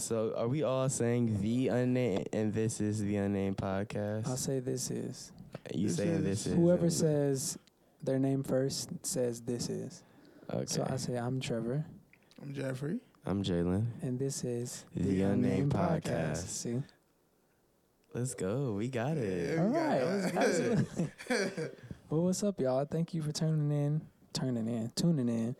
So are we all saying the unnamed and this is the unnamed podcast? I'll say this is. you This saying is- this is Whoever and- says their name first says this is. Okay. So I say I'm Trevor, I'm Jeffrey. I'm Jaylan. and this is The Unnamed Podcast. See, Let's go. We got it. Yeah, all got right. it. Absolutely. well, what's up, y'all? Thank you for turning in, turning in, tuning in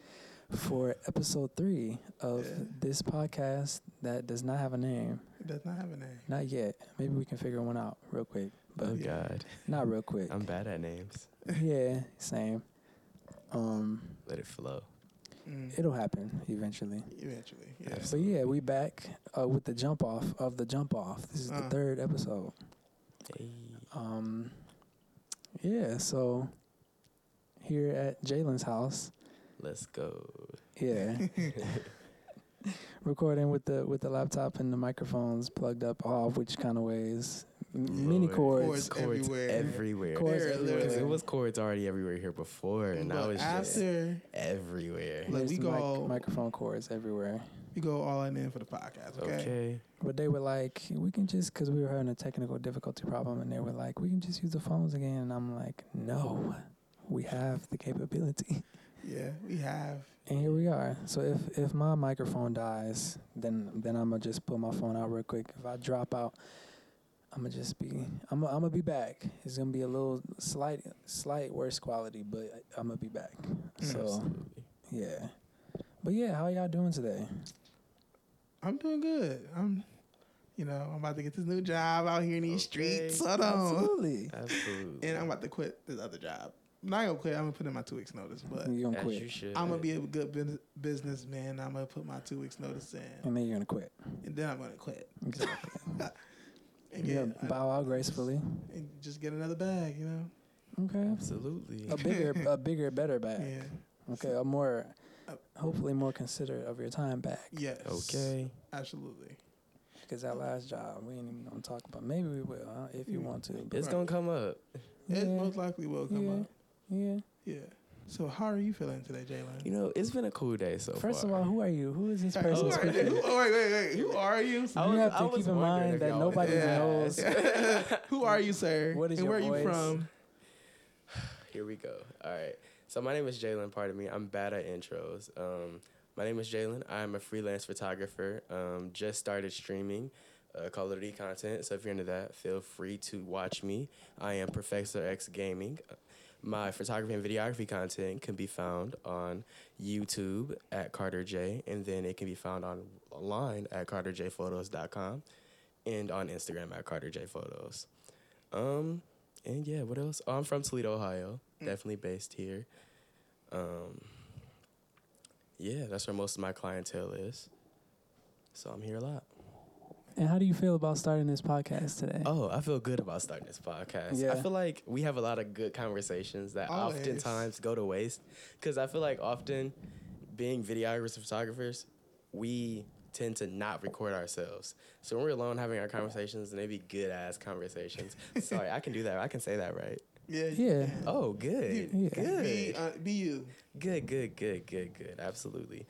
for episode three of Yeah. this podcast that does not have a name. It does not have a name. Not yet. Maybe we can figure one out real quick, but Oh God. not real quick. I'm bad at names. yeah, same. Um, Let it flow. Mm. it'll happen eventually. Eventually, yeah. But yeah, we back uh, with the jump off of the jump off. This is the Uh. third episode. Hey. Um, yeah, so here at Jaylan's house, Let's go. yeah, recording with the with the laptop and the microphones plugged up off, which kind of ways M- mini Lord. cords. Cords everywhere. everywhere. Cords There, everywhere. Because it was cords already everywhere here before, and now But it's just everywhere. Like, There's we mic- go- microphone cords everywhere. we go all in in for the podcast, okay? Okay. But they were like, we can just because we were having a technical difficulty problem, and they were like, we can just use the phones again. And I'm like, no, we have the capability. Yeah, we have. And here we are. So if if my microphone dies, then then I'm gonna just pull my phone out real quick. If I drop out, I'm gonna just be I'm I'm gonna be back. It's gonna be a little slight slight worse quality, but I'm gonna be back. So Absolutely. yeah. But yeah, how y'all doing today? I'm doing good. I'm, you know, I'm about to get this new job out here in these Okay. streets. Hold on. Absolutely. Absolutely. And I'm about to quit this other job. I'm not gonna quit. I'm gonna put in my two weeks notice, but you're gonna As quit, you should. I'm gonna be a good bus- businessman. I'm gonna put my two weeks notice in, and then you're gonna quit. and then I'm gonna quit Exactly. and, You're bow out gracefully. and just get another bag. You know? Okay. Absolutely. A bigger, a bigger, better bag. Yeah. Okay, a more, Uh, hopefully more considerate of your time back. Yes. Okay. Absolutely. Because that last job, we ain't even gonna talk about. Maybe we will, huh, if you Mm. want to. but- It's gonna come up. It Yeah. most likely will come yeah, up. Yeah. Yeah. So how are you feeling today, Jaylan? You know, it's been a cool day so First far. of all, who are you? Who is this person who are you? Who- oh, wait, wait, wait. Who are you? I You was- have to was keep in mind that nobody Yeah. knows. Who are you, sir? What is and your where are you from? Here we go. All right. So my name is Jaylan. Pardon me. I'm bad at intros. Um, my name is Jaylan. I'm a freelance photographer. Um, just started streaming uh, Call of Duty content. So if you're into that, feel free to watch me. I am Professor X Gaming. My photography and videography content can be found on YouTube at Carter J, and then it can be found on online at carterjphotos.com and on Instagram at Carter J Photos. Um, and yeah, what else? Oh, I'm from Toledo, Ohio. Mm. Definitely based here. Um, yeah, that's where most of my clientele is. So I'm here a lot. And how do you feel about starting this podcast today? Oh, I feel good about starting this podcast. Yeah. I feel like we have a lot of good conversations that Always. oftentimes go to waste. Because I feel like often being videographers and photographers, we tend to not record ourselves. So when we're alone having our conversations, and they be good ass conversations. Sorry, I can do that. I can say that right. Yeah. Yeah. Oh, good. Yeah. Good. Be, uh, be you. Good, good, good, good, good. Absolutely.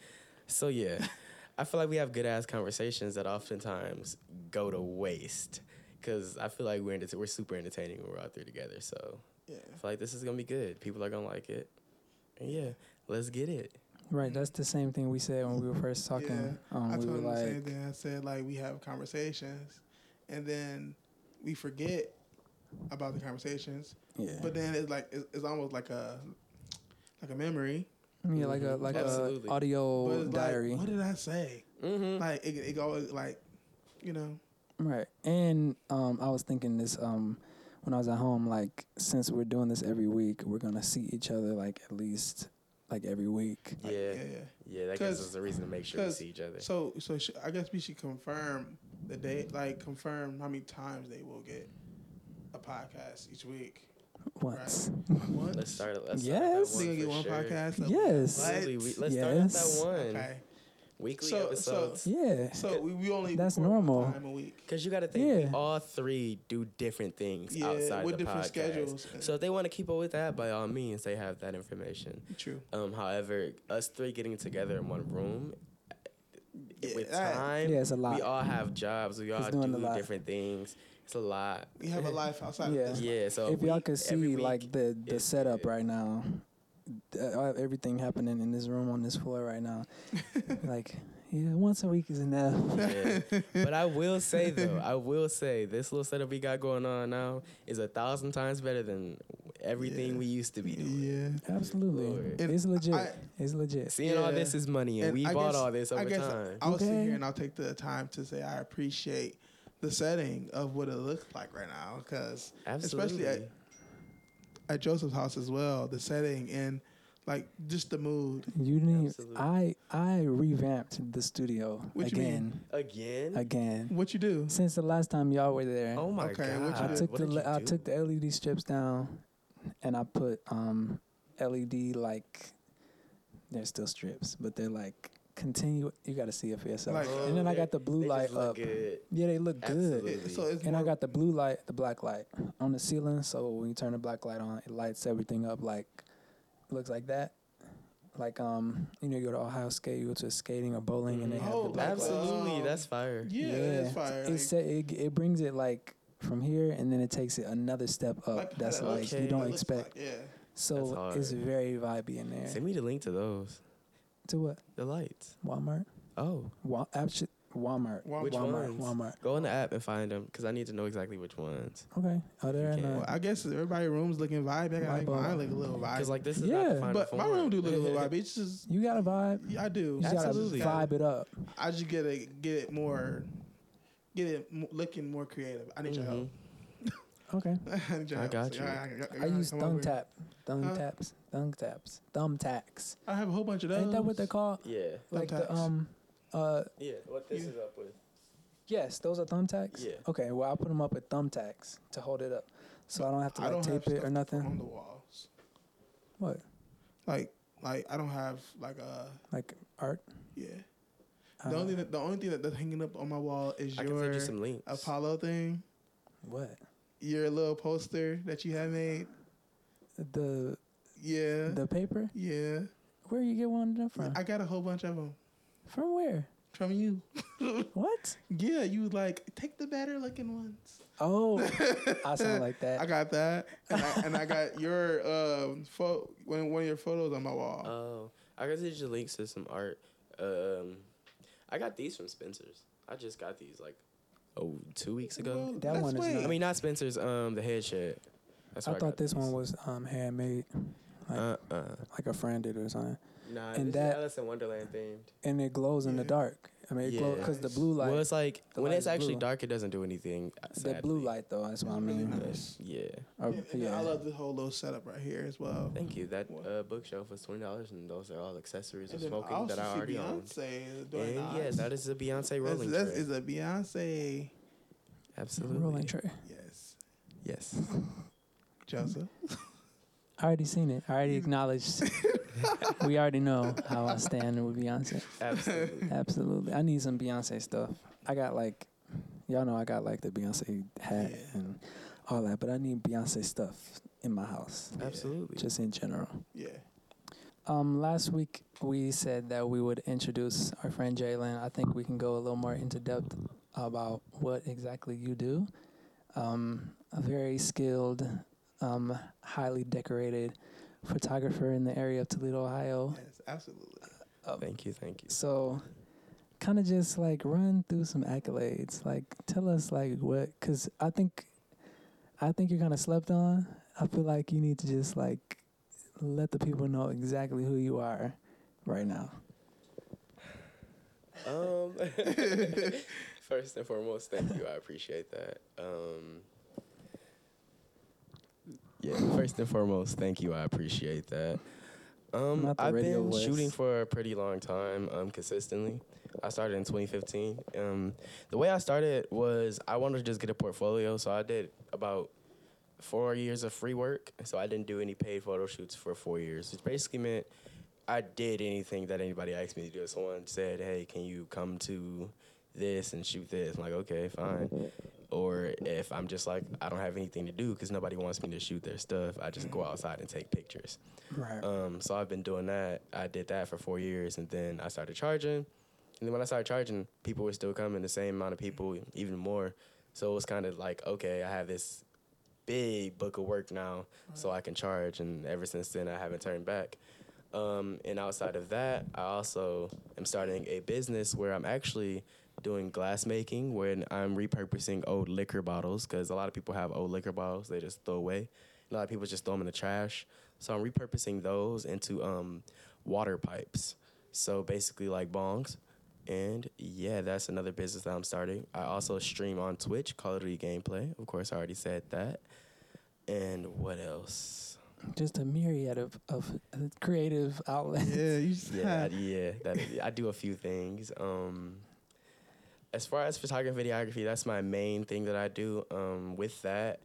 So yeah, I feel like we have good ass conversations that oftentimes go to waste because I feel like we're enter- we're super entertaining when we're out there together. So Yeah. I feel like this is gonna be good. People are gonna like it. And yeah, let's get it. Right, that's the same thing we said when we were first talking. Um, I we told were him the same like, thing. I said like we have conversations, and then we forget about the conversations. yeah, But then it's like it's, it's almost like a like a memory. Yeah, like a Mhm. like Absolutely. a audio but diary. Like, what did I say? Mm-hmm. Like it, it go like, you know. Right. And um, I was thinking this um, when I was at home, like, since we're doing this every week, we're going to see each other, like, at least, like, every week. Yeah. yeah, yeah. Yeah, that gives 'Cause- us a reason to make sure we 'cause- see each other. So so sh- I guess we should confirm the date, like confirm how many times they will get a podcast each week. Once. One. Let's start it. Let's Yes. start We at gonna that get one one sure. podcast. a- Yes. What? Absolutely. We, let's Yes. start at that one. Okay. Weekly So- so- episodes. Yeah. So we, we only That's record normal. time a week. Because you got to think, Yeah. all three do different things Yeah, outside with the different podcast. schedules. So if they want to keep up with that, by all means, they have that information. True. Um, however, us three getting together in one room, Yeah, with that- time, Yeah, it's a lot. we all have jobs. We all do different things. It's a lot. We have a life outside Yeah. of this. Yeah. So if y'all we- could see week- like the the it's setup good. right now, uh, everything happening in this room on this floor right now, like yeah, once a week is enough. Yeah. but I will say though, I will say this little setup we got going on now is a thousand times better than everything Yeah. we used to be doing. Yeah. Absolutely, it's legit. I- it's legit. Seeing all this is money, and, And we I bought guess- all this I over guess time. I'll sit Okay. here and I'll take the time to say I appreciate the setting of what it looks like right now because especially at- at Joseph's house as well, the setting and like just the mood. You didn't. Absolutely. I I revamped the studio What you mean? again, Again? again. What you do? Since the last time y'all were there, Oh my Okay, god! what you I took What the did you I do? took the LED strips down, and I put um LED like they're still strips, but they're like continue. You got to see it for yourself. Like- and then I got the blue they light just look up. Good. Yeah, they look Absolutely. good. It- so it's And I got the blue light, the black light on the ceiling. So when you turn the black light on, it lights everything up like looks like that. Like um, you know, you go to Ohio Skate, you go to skating or bowling, and they have Oh, the black light. Absolutely, Um, that's fire. yeah, it's fire. It, set, it it brings it like from here, and then it takes it another step up. Like, that's how that like you don't expect. like, yeah. So it's very vibey in there. Send me the link to those. To what? The lights. Walmart. Oh, Wa- actually, Walmart. Walmart. Which Walmart. ones? Walmart. go in the app and find them because I need to know exactly which ones. Okay. Oh, there You and. Well, I guess everybody room's looking vibe. I got Light like bulb. mine look a little vibe. Because like this is not Yeah. the final but my room do look a little vibe. It's just You got a vibe. yeah, I do. You just Absolutely. gotta vibe it up. I just gotta get it more, get it looking more creative. I need your mm-hmm. help. Okay. I, need your I help. got you. I use come thumb over. tap, thumb Huh? taps, thumb taps, thumb tacks. I have a whole bunch of those. Ain't that what they're called? Yeah. Like the Thumbtacks. um, uh, Yeah. What this Yeah. is up with? yes, those are thumbtacks. Yeah. Okay, well I'll put them up with thumbtacks to hold it up, so I don't have to I like don't have tape it stuff or nothing. on the walls. What? Like, like I don't have like a Like art? yeah. Uh, The only the only thing that, that's hanging up on my wall is I can send your you some links. Apollo thing, what? Your little poster that you have made. The Yeah, the paper? yeah. Where you get one of them from? I got a whole bunch of them From where? from you. What? Yeah, you like take the better looking ones. Oh, I sound like that. I got that, and I, and I got your um photo one one of your photos on my wall. Oh, I can send you links to some art. Um, I got these from Spencer's. I just got these like, two weeks ago. Well, That let's one is not- I mean, not Spencer's. Um, the head shed. That's I where thought got this one was um handmade, like Uh uh. like a friend did or something, Nah, And this that- is Alice in Wonderland themed. and it glows in the dark. I mean, it glows Yeah. because the blue light. well, it's like when it's actually blue. dark, it doesn't do anything. uh, the blue light though. That's what I It's really mean. nice. Yeah. Or- And- and Oh, yeah. I love the whole little setup right here as well. Thank you. That uh, bookshelf was twenty dollars, and those are all accessories And of then smoking also that I already own. Beyonce doing And that. yes, that is a Beyonce That's, rolling that's tray. is a Beyonce. Absolutely. Rolling tray. Yes, Yes. Joseph. I already seen it. I already acknowledged. we already know how I stand with Beyonce. Absolutely. Absolutely. I need some Beyonce stuff. I got like, y'all know I got like the Beyonce hat Yeah. and all that, but I need Beyonce stuff in my house, Absolutely. just in general. Yeah. Um, last week we said that we would introduce our friend Jaylan. I think we can go a little more into depth about what exactly you do. Um, a very skilled, um, highly decorated photographer in the area of Toledo, Ohio. Yes, absolutely. Um, Thank you. Thank you. so, kind of just like run through some accolades. Like, tell us like what, because I think, I think you're kind of slept on. I feel like you need to just like let the people know exactly who you are right now. Um, first and foremost, thank you. I appreciate that. Um, yeah, first and foremost, thank you. I appreciate that. Um, I've been voice. shooting for a pretty long time, um, consistently. I started in 2015. Um, the way I started was I wanted to just get a portfolio, so I did about four years of free work. So I didn't do any paid photo shoots for four years. It basically meant I did anything that anybody asked me to do. Someone said, "Hey, can you come to this and shoot this?" I'm like, "Okay, fine." Or if I'm just like I don't have anything to do because nobody wants me to shoot their stuff, I just go outside and take pictures. Right. Um, so I've been doing that. I did that for four years, and then I started charging. And then when I started charging, people were still coming, the same amount of people, even more. So it was kind of like, okay, I have this big book of work now, so I can charge. And ever since then, I haven't turned back. Um, and outside of that, I also am starting a business where I'm actually doing glass making, when I'm repurposing old liquor bottles because a lot of people have old liquor bottles they just throw away. A lot of people just throw them in the trash. So I'm repurposing those into um, water pipes. So basically, like bongs. And yeah, that's another business that I'm starting. I also stream on Twitch, Call of Duty gameplay. Of course, I already said that. And what else? Just a myriad of, of creative outlets. Yeah, you just Yeah, I- yeah. That, I do a few things. Um, as far as photography, videography, that's my main thing that I do. Um, with that,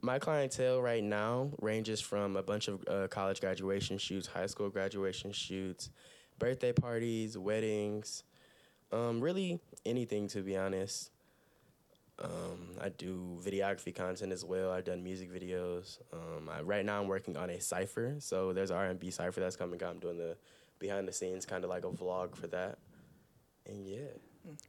my clientele right now ranges from a bunch of uh, college graduation shoots, high school graduation shoots, birthday parties, weddings, um, really anything to be honest. Um, I do videography content as well. I've done music videos. Um, I, right now, I'm working on a cipher. So there's R and B cipher that's coming out. I'm doing the behind the scenes, kind of like a vlog for that. And yeah,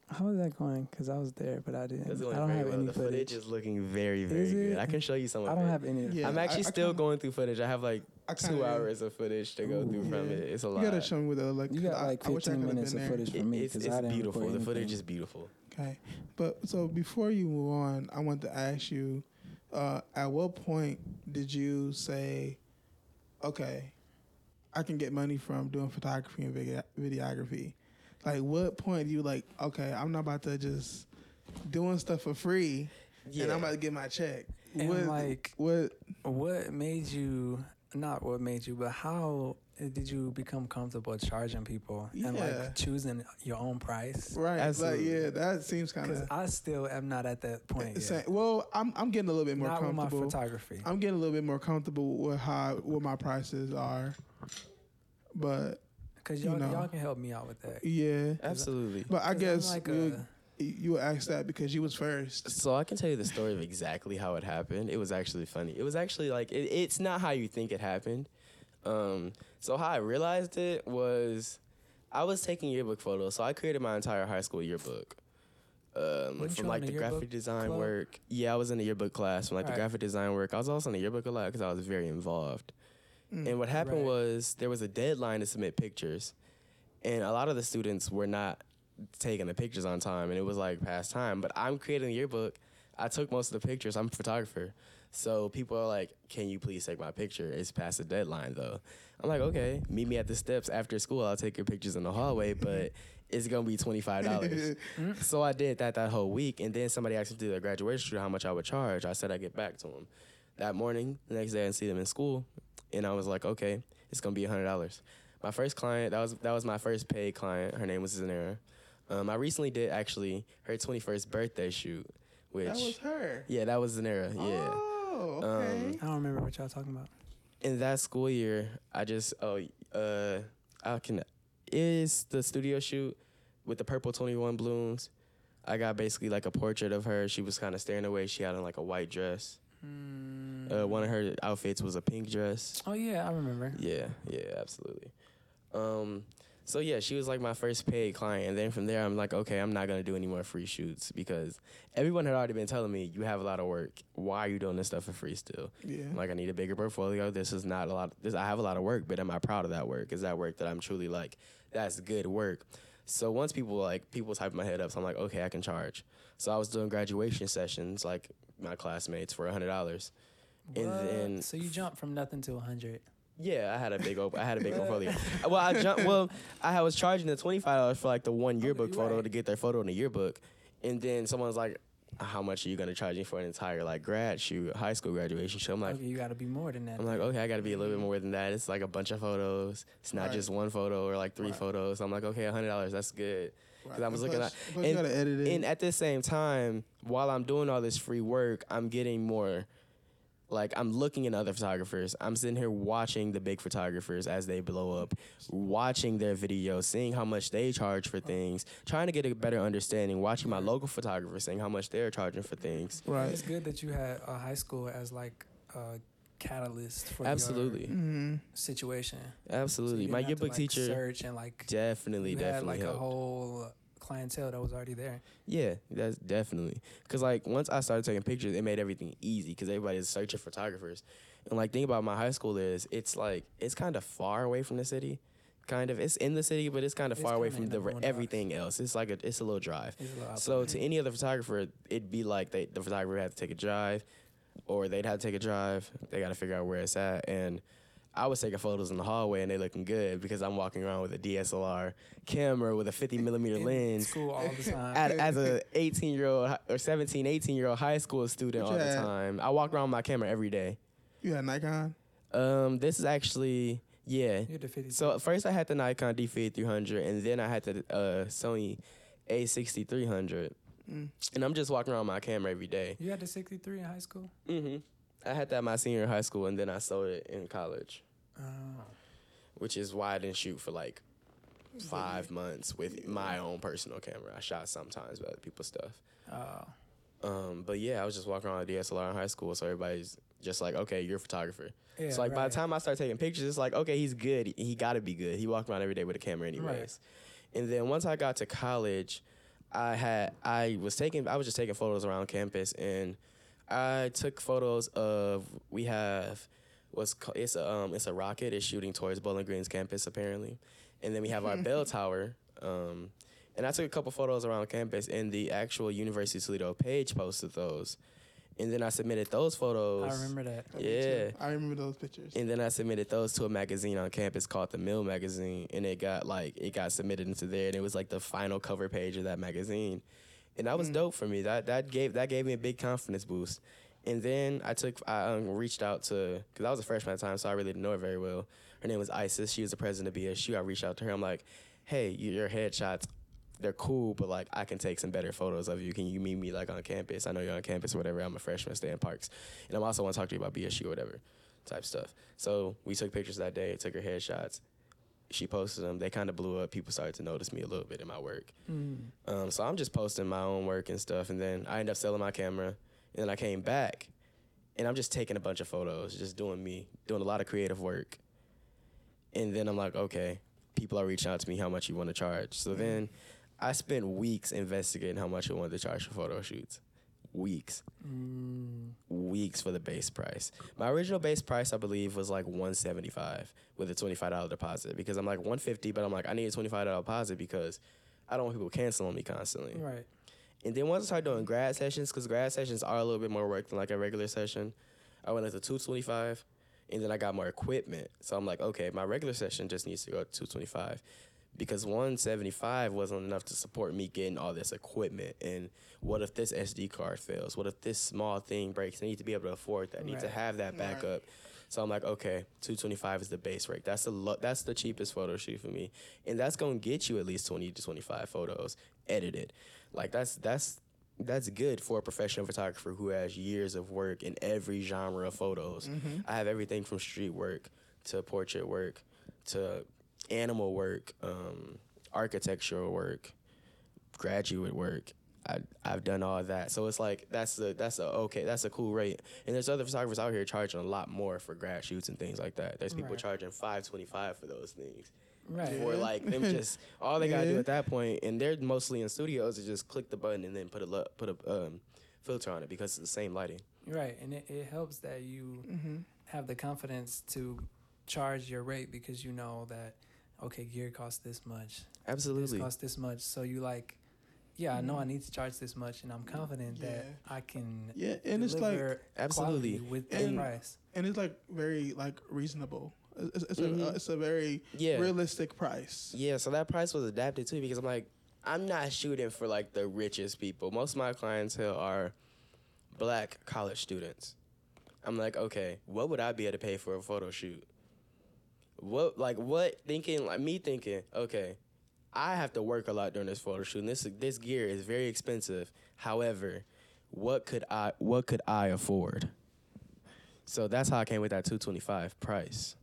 How is that going? Because I was there, but I didn't. that's I don't very have well. any The footage. footage is looking very, very Is good. I can show you some of it. I don't it. have any. Yeah, I'm actually I still kinda- going through footage. I have like I two kinda- hours of footage to go through from Yeah. it. It's a lot. You gotta show me what it look. You 'cause got I- like I I 15 minutes of footage It- for me it's it's I beautiful. The footage is beautiful. Okay, but so before you move on, I want to ask you, uh, at what point did you say, okay, I can get money from doing photography and video- videography? Like, what point do you like, okay, I'm not about to just doing stuff for free, and I'm about to get my check. And, what, like- what? What made you? Not what made you, but how did you become comfortable charging people and like choosing your own price? Right, Absolutely. like yeah, that seems kind of. I still am not at that point yet. Well, I'm I'm getting a little bit more Not with my comfortable. photography. I'm getting a little bit more comfortable with how what my prices are, but Because you y'all, know. y'all can help me out with that. yeah. Absolutely. But I'm guess like you, a- you asked that because you was first. So I can tell you the story of exactly how it happened. It was actually funny. It was actually like it, it's not how you think it happened. Um, so how I realized it was I was taking yearbook photos. So I created my entire high school yearbook. Um, from like the the graphic design club? work. Yeah, I was in the yearbook class from like the Right. graphic design work. I was also in the yearbook a lot because I was very involved. Mm. And what happened Right. was there was a deadline to submit pictures, and a lot of the students were not taking the pictures on time, and it was like past time. But I'm creating a yearbook. I took most of the pictures. I'm a photographer, so people are like, "Can you please take my picture?" It's past the deadline though. I'm like, "Okay, meet me at the steps after school. I'll take your pictures in the hallway, but it's gonna be twenty five dollars." So I did that that whole week, and then somebody asked me to do their graduation shoot how much I would charge. I said I'd get back to them. That morning, the next day, I didn't see them in school, and I was like, okay, it's gonna be hundred dollars. My first client, that was that was my first paid client. Her name was Zanera. Um, I recently did actually her twenty first birthday shoot, which that was her. yeah, that was Zanera. Yeah. Oh, okay. Um, I don't remember what y'all talking about. in that school year, I just oh uh I can is the studio shoot with the purple twenty one blooms. I got basically like a portrait of her. She was kind of staring away. She had on like a white dress. Uh, one of her outfits was a pink dress. Oh yeah, I remember. Yeah, yeah, absolutely. Um, so yeah, she was like my first paid client, and then from there, I'm like, okay, I'm not gonna do any more free shoots because everyone had already been telling me you have a lot of work. Why are you doing this stuff for free still? yeah. Like I need a bigger portfolio. This is not a lot. This I have a lot of work, but am I proud of that work? Is that work that I'm truly like? That's good work. So once people like people type my head up, so I'm like, okay, I can charge. So I was doing graduation sessions like my classmates for a hundred dollars. And then- so you jumped from nothing to a hundred. Yeah, I had a big op- I had a big portfolio. Well, I jumped. Well, I was charging the twenty five dollars for like the one oh, yearbook you photo right. to get their photo in the yearbook, and then someone's like, "How much are you gonna charge me for an entire like grad shoot, high school graduation shoot?" I'm like, okay, you got to be more than that. I'm like, okay, I got to be a little bit mm-hmm. more than that. It's like a bunch of photos. It's not Right. just one photo or like three Right. photos. I'm like, okay, hundred dollars, that's good. Right. I was And looking plus- at- plus you and- gotta edit it. And at the same time, while I'm doing all this free work, I'm getting more. Like I'm looking at other photographers. I'm sitting here watching the big photographers as they blow up, watching their videos, seeing how much they charge for things, trying to get a better understanding. Watching my local photographers, seeing how much they're charging for things. right. It's good that you had uh, high school as like uh, catalyst for Absolutely. your hmm situation. Absolutely. So My you to, yearbook like, teacher search and like definitely, you had definitely like a whole clientele that was already there. Yeah, that's definitely because like once I started taking pictures, it made everything easy because everybody's searching photographers. And like thing about my high school is it's like it's kind of far away from the city. Kind of, it's in the city, but it's kind of It's far away from the the re- everything else. It's like a it's a little drive. A lot So to any other photographer, it'd be like they, the photographer had to take a drive, or they'd have to take a drive. They got to figure out where it's at. And I was taking photos in the hallway, and they looking good because I'm walking around with a DSLR camera with a 50 millimeter in lens. school all the time. At, as a 18 year old or 17, 18 year old high school student all the time, I walk around with my camera every day. You had Nikon. Um, this is actually yeah. You're the 50. So first I had the Nikon D5300, and then I had the uh, Sony A6300, Mm. and I'm just walking around with my camera every day. you had the 63 in high school. hmm I had that my senior in high school, and then I sold it in college, Oh. which is why I didn't shoot for like five months with my own personal camera. I shot sometimes with other people's stuff. Oh. Um, but yeah, I was just walking around with DSLR in high school, so everybody's just like, okay, you're a photographer. Yeah, so like by the time I start taking pictures, it's like, okay, he's good. He, he got to be good. He walked around every day with a camera, anyways. Right. And then once I got to college, I had I was taking I was just taking photos around campus, and I took photos of we have what's ca- it's a um it's a rocket it's shooting towards Bowling Green's campus apparently, and then we have our bell tower. Um, and I took a couple photos around campus, and the actual University of Toledo page posted those, and then I submitted those photos. I remember that. Yeah. I remember those pictures. And then I submitted those to a magazine on campus called the Mill Magazine, and it got like it got submitted into there, and it was like the final cover page of that magazine, and that was Mm. dope for me. That that gave that gave me a big confidence boost. And then I took I um, reached out to because I was a freshman at the time, so I really didn't know her very well. Her name was Isis. She was the president of BSU. I reached out to her. I'm like, hey, your headshots. They're cool, but like I can take some better photos of you. Can you meet me like on campus? I know you're on campus or whatever. I'm a freshman, stay in parks, and I'm also want to talk to you about BSU or whatever type stuff. So we took pictures that day, took her headshots. She posted them. They kind of blew up. People started to notice me a little bit in my work. Mm. Um, so I'm just posting my own work and stuff. And then I end up selling my camera. And then I came back and I'm just taking a bunch of photos, just doing me, doing a lot of creative work. And then I'm like, okay, people are reaching out to me how much you want to charge. So then I spent weeks investigating how much I wanted to charge for photo shoots. Weeks Mm. weeks for the base price. My original base price, I believe, was like 175 with a $25 deposit because I'm like 150, but I'm like, I need a $25 deposit because I don't want people canceling me constantly. Right. And then once I started doing grad sessions, because grad sessions are a little bit more work than like a regular session, I went up to 225 and then I got more equipment. So I'm like, okay, my regular session just needs to go to 225 because 175 wasn't enough to support me getting all this equipment. And what if this SD card fails? What if this small thing breaks? I need to be able to afford that. I need to have that Right. backup. So I'm like, okay, 225 is the base rate. That's the lo- that's the cheapest photo shoot for me, and that's gonna get you at least 20 to 25 photos edited. Like that's that's that's good for a professional photographer who has years of work in every genre of photos. Mm-hmm. I have everything from street work to portrait work to animal work, um, architectural work, graduate work. I I've done all that, so it's like that's a that's a okay that's a cool rate. And there's other photographers out here charging a lot more for grad shoots and things like that. There's people Right. charging five twenty five for those things, Right. or like them just all they gotta do at that point, and they're mostly in studios is just click the button and then put a put a um, filter on it because it's the same lighting. Right. And it, it helps that you Mm-hmm. have the confidence to charge your rate because you know that okay, gear costs this much. This Absolutely. costs this much. So you like, yeah, I know I need to charge this much, and I'm confident that I can Yeah, and it's like Absolutely. with that And- price. and it's like very like reasonable. It's, it's, Mhm. a, it's a very Yeah. realistic price. Yeah, so that price was adapted too because I'm like, I'm not shooting for like the richest people. Most of my clientele are black college students. I'm like, okay, what would I be able to pay for a photo shoot? What like what thinking like me thinking, okay, I have to work a lot during this photo shoot. And this this gear is very expensive. However, what could I what could I afford? So that's how I came with that 225 price.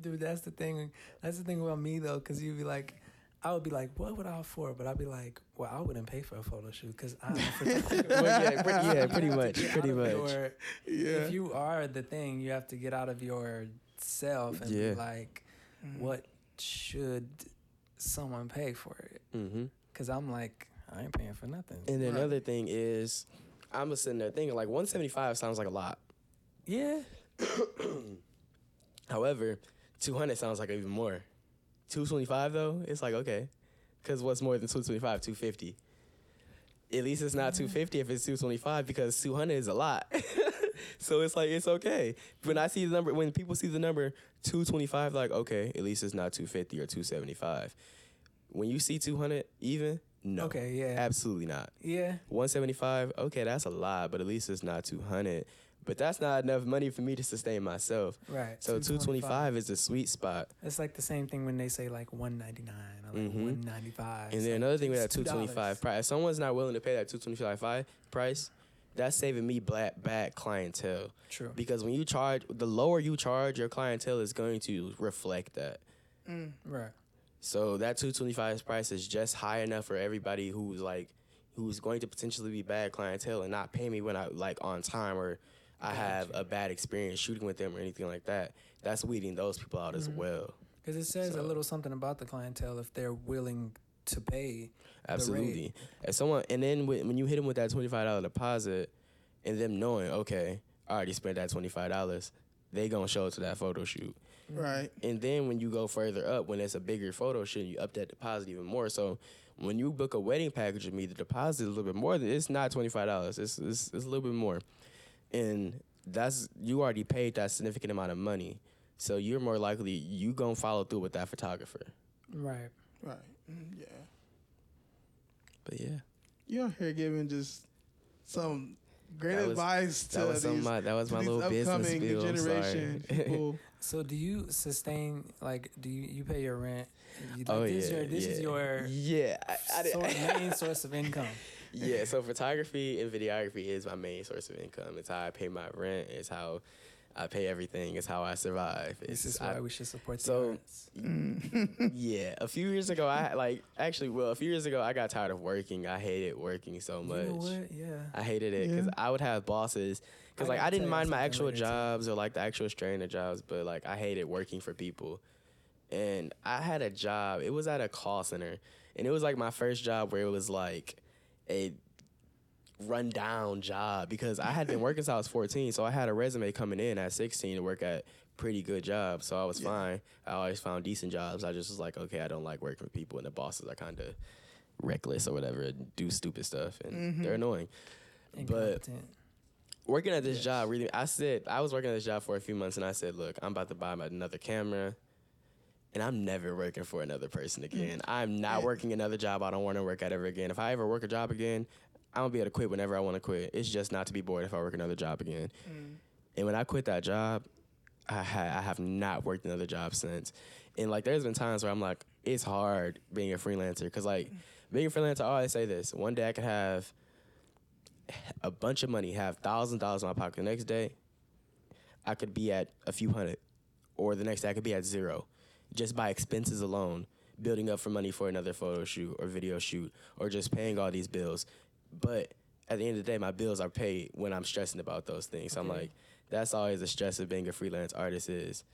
Dude, that's the thing. That's the thing about me though, because you'd be like, I would be like, what would I afford? But I'd be like, well, I wouldn't pay for a photo shoot because I'm yeah, pretty, yeah, pretty You have to much, pretty much. your- Yeah. If you are the thing, you have to get out of yourself and Yeah. be like, Mhm. what should someone pay for it? Because I'm like, I ain't paying for nothing. And Right. another thing is, I'm just sitting there thinking like 175 sounds like a lot. yeah. However, 200 sounds like even more. 225 though, it's like okay, because what's more than 225? 250. At least it's not 250 if it's 225 because 200 is a lot. so it's like it's okay. When I see the number, when people see the number 225, like okay, at least it's not 250 or 275. When you see 200 even, no, Okay, yeah. absolutely not. Yeah. 175, okay, that's a lot, but at least it's not 200. But that's not enough money for me to sustain myself. Right. So 225 is the sweet spot. It's like the same thing when they say like 199 or like Mhm. 195. And then another thing with that 225 price, if someone's not willing to pay that 225 price, that's saving me black bad clientele. True. Because when you charge, the lower you charge, your clientele is going to reflect that. Mm. Right. So that 225 price is just high enough for everybody who's like, who's going to potentially be bad clientele and not pay me when I like on time or I have a bad experience shooting with them or anything like that. That's weeding those people out as Mhm. well. Because it says So- a little something about the clientele if they're willing to pay. Absolutely. As someone, and then when when you hit them with that twenty five dollar deposit, and them knowing, okay, I already spent that twenty five dollars, they gonna show it to that photo shoot. Mm-hmm. Right. And then when you go further up, when it's a bigger photo shoot, you up that deposit even more. So when you book a wedding package with me, the deposit is a little bit more. Than, it's not twenty five dollars. It's, it's it's a little bit more, and that's you already paid that significant amount of money. So you're more likely you gonna follow through with that photographer. Right. Right. Mm, yeah. But yeah, You out here giving just some great That was- advice to that was these, my that was to my these little business upcoming spiel. I'm generation people. So do you sustain like do you, you pay your rent? You, like, oh this yeah, your, this yeah. is your yeah. I, I did- sor- main source of income. yeah, so photography and videography is my main source of income. It's how I pay my rent. It's how I pay everything. It's how I survive. It's This is I- why we should support the so- arts. Yeah, a few years ago, I had, like actually, well, a few years ago, I got tired of working. I hated working so much. You much. know what? Yeah. I hated it because Yeah. I would have bosses. Because I like I didn't mind my actual later, too. jobs or like the actual strain of jobs, but like I hated working for people. And I had a job. It was at a call center, and it was like my first job where it was like a rundown job because I had been working since I was 14, so I had a resume coming in at 16 to work at pretty good jobs, so I was Yeah. fine. I always found decent jobs. I just was like, okay, I don't like working with people, and the bosses are kind of reckless or whatever, and do stupid stuff, and Mhm. they're annoying. But Working at this Yes. job, really, I said I was working at this job for a few months, and I said, look, I'm about to buy my- another camera. And I'm never working for another person again. I'm not working another job I don't want to work at ever again. If I ever work a job again, I'm gonna be able to quit whenever I want to quit. It's just not to be bored if I work another job again. Mm. And when I quit that job, I ha- I have not worked another job since. And like, there's been times where I'm like, it's hard being a freelancer because like being a freelancer, I always say this: one day I could have a bunch of money, have thousand dollars in my pocket. The next day, I could be at a few hundred, or the next day I could be at zero, just by expenses alone, building up for money for another photo shoot or video shoot, or just paying all these bills. But at the end of the day, my bills are paid when I'm stressing about those things. So I'm like, that's always the stress of being a freelance artist is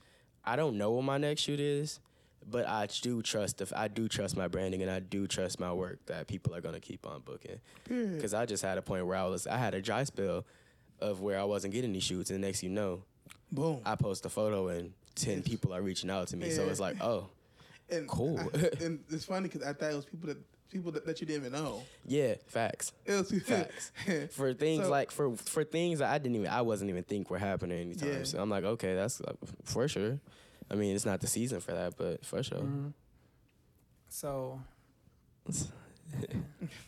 I don't know what my next shoot is, but I do trust the, I do trust my branding and I do trust my work that people are gonna keep on booking. Hmm. Because I just had a point where I was I had a dry spell of where I wasn't getting these shoots, and next you know, Boom. I post a photo and ten people are reaching out to me. So it's like, oh, And Cool. I- and it's funny because I thought it was people that people that, that you didn't even know. yeah, facts. Facts. For things So- like for for things that I didn't even I wasn't even think were happening anytime. Yeah. So I'm like, okay, that's uh, for sure. I mean, it's not the season for that, but for sure. Mhm. So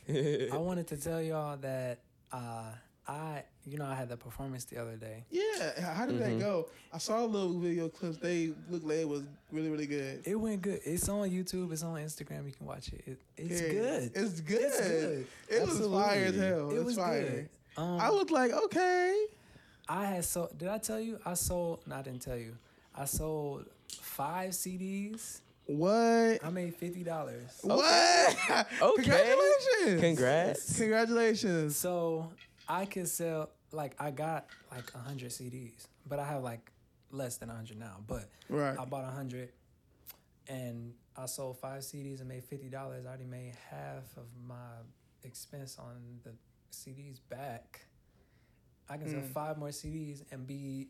I wanted to tell y'all that uh, I, you know, I had the performance the other day. yeah. How did Mhm. that go? I saw a little video clips. They looked like it was really really good. It went good. It's on YouTube. It's on Instagram. You can watch it. it it's Period. good. It's good. It's good. It was fire as hell. It it's was fire. good. Um, I was like, okay. I had so. Did I tell you? I sold. No, I didn't tell you. I sold five CDs What? I made fifty dollars. What? Okay. Congratulations. Congrats. Congratulations. So I could sell like I got like hundred CDs, but I have like less than hundred now. But Right. I bought hundred, and I sold five CDs and made fifty dollars. I already made half of my expense on the CDs back. I can sell Mm. five more CDs and be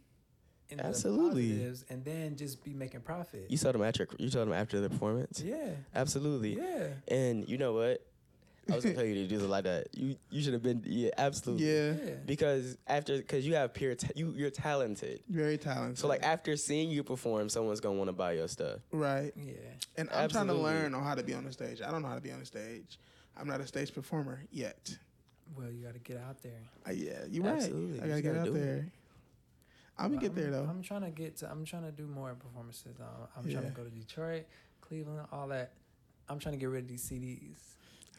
in Absolutely. the and then just be making profit. You saw them after you saw them after the performance. yeah, Absolutely. yeah. And you know what? I was gonna tell you to do something like that. You you should have been yeah absolutely Yeah. Yeah. because after because you have pure ta- you you're talented. Very talented. So like after seeing you perform, someone's gonna want to buy your stuff. right. Yeah. And I'm trying to learn on how to be on the stage. I don't know how to be on the stage. I'm not a stage performer yet. Well, you got to get out there. Uh, yeah, you're right. Absolutely. I gotta get gotta out do it. there. I'm gonna get there though. I'm trying to get to. I'm trying to do more performances. I'm trying to go to Detroit, Cleveland, all that. I'm trying to get rid of these CDs.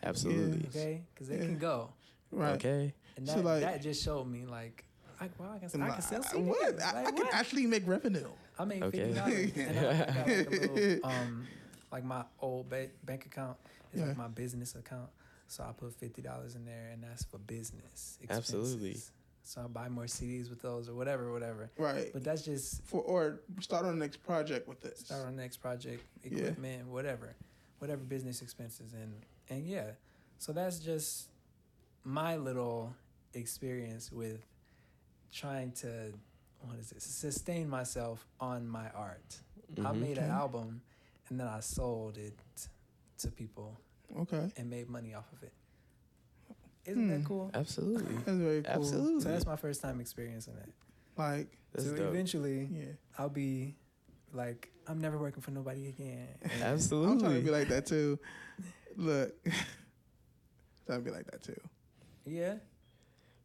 Absolutely. Okay, because they Yeah. can go, right. Okay. and So, that, like- that just showed me like, I, wow, I can, I can sell I- CDs. What? I, Like, I can what? actually make revenue. I made Okay. fifty dollars, and I, I got like little, um, like my old ba- bank account is Yeah. like my business account. So I put fifty dollars in there, and that's for business. Absolutely. So I buy more CDs with those, or whatever, whatever. Right. But that's just For or start on the next project with this. start on the next project, Yeah. equipment, whatever, whatever business expenses, and and yeah, so that's just my little experience with trying to what is it sustain myself on my art. I Mhm. made an album, and then I sold it to people Okay. and made money off of it. Isn't that Hmm. cool? Absolutely. That's very cool. Absolutely. So that's my first time experiencing it. Like, That's so dope. eventually, yeah. I'll be like, I'm never working for nobody again. Absolutely. I'm trying to be like that too. Look. I'd be like that too. Yeah. You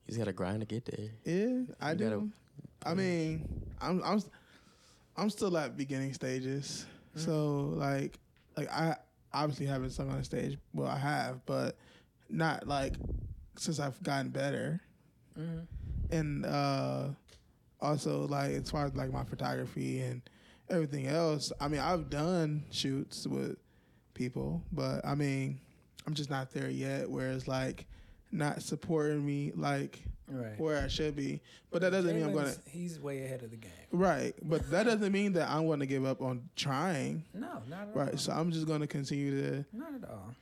just gotta grind to get there. Yeah, I You do. gotta- I mean, I'm I'm I'm still at beginning stages. Mhm. So like like I obviously haven't sung on the stage. Well, I have, but not like since I've gotten better. hmm And uh also like as far as like my photography and everything else, I mean, I've done shoots with people, but I mean, I'm just not there yet where it's like not supporting me like Right. where I should be. But that doesn't mean I'm gonna Jaylan's- He's way ahead of the game. right. But that doesn't mean that I'm gonna give up on trying. No, not at all. Right. So I'm just gonna continue to Not at all.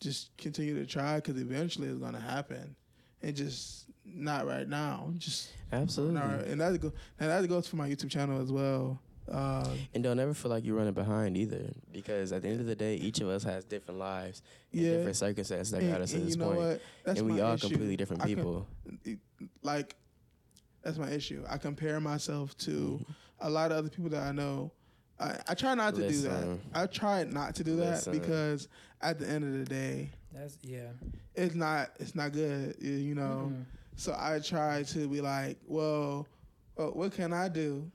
just continue to try because eventually it's gonna happen, and just not right now. Just Absolutely. not right. And that go and that goes for my YouTube channel as well. Um, And don't ever feel like you're running behind either, because at the end of the day, each of us has different lives, and yeah. different circumstances that and, got us to this you know point, what? That's and we my all issue. completely different I com- people. like that's my issue. I compare myself to Mhm. a lot of other people that I know. I, I try not to do that. I try not to do that because at the end of the day, That's yeah. it's not it's not good. You know. Mhm. So I try to be like, well, well, what can I do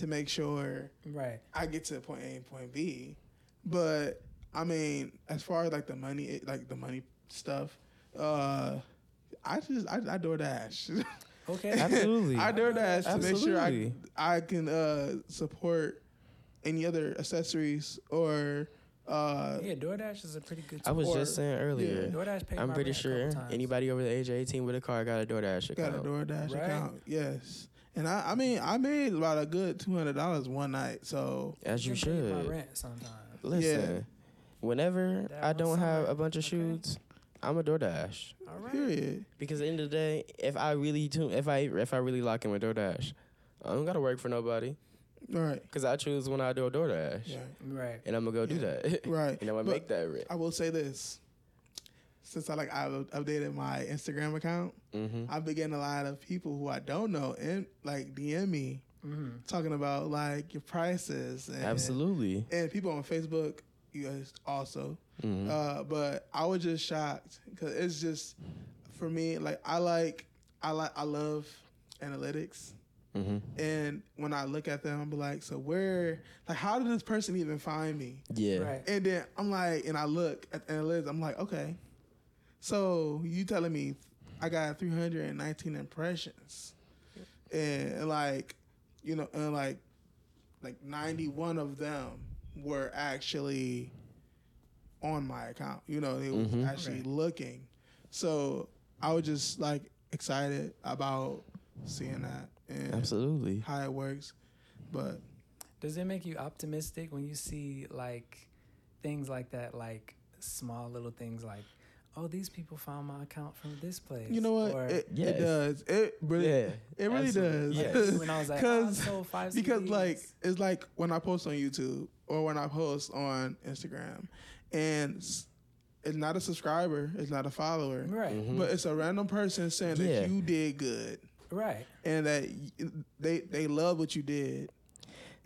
to make sure Right. I get to point A and point B? But I mean, as far as like the money, like the money stuff, uh, I just I, I DoorDash. Okay. Absolutely. I DoorDash to make sure I I can uh, support any other accessories or uh, yeah, DoorDash is a pretty good. I was just saying earlier. yeah. DoorDash paid I'm my pretty rent a couple sure anybody over the age of 18 with a car got a DoorDash account. got a. DoorDash Right? account. Yes, and I I mean I made about a good two hundred dollars one night. So As you can pay My should. rent sometimes. Listen, whenever That I don't have a bunch of okay. I'm a DoorDash. All right. period. Because at the end of the day, if I really do, if I if I really lock in with DoorDash, I don't gotta work for nobody. Right. Cause I choose when I do a DoorDash, Right. and I'm gonna go do that, Right. and I'm gonna But make that rent. I will say this. Since I like I've updated my Instagram account, hmm I've been getting a lot of people who I don't know and like DM me Mm-hmm. talking about like your prices and Absolutely. and people on Facebook, you guys also. hmm Uh, but I was just shocked because it's just for me like I like I like I love analytics. hmm And when I look at them, I'm like, so where, like, how did this person even find me? Yeah. Right. And then I'm like, and I look at the analytics, I'm like, okay, so you telling me I got 319 impressions, and, like, you know, and like, like 91 of them were actually on my account. You know, they was Mhm. actually Right. looking. So I was just like excited about seeing that and Absolutely. how it works. But Does it make you optimistic when you see like things like that, like small little things like, oh, these people found my account from this place? you know what? Or, it, Yes. it does. It really Yeah. it really absolutely. does. Yes. when I was like, oh, I 'Cause- sold five because CDs. like it's like when I post on YouTube or when I post on Instagram, and it's not a subscriber, it's not a follower, right, Mhm. but it's a random person saying Yeah. that you did good right, and that they they love what you did,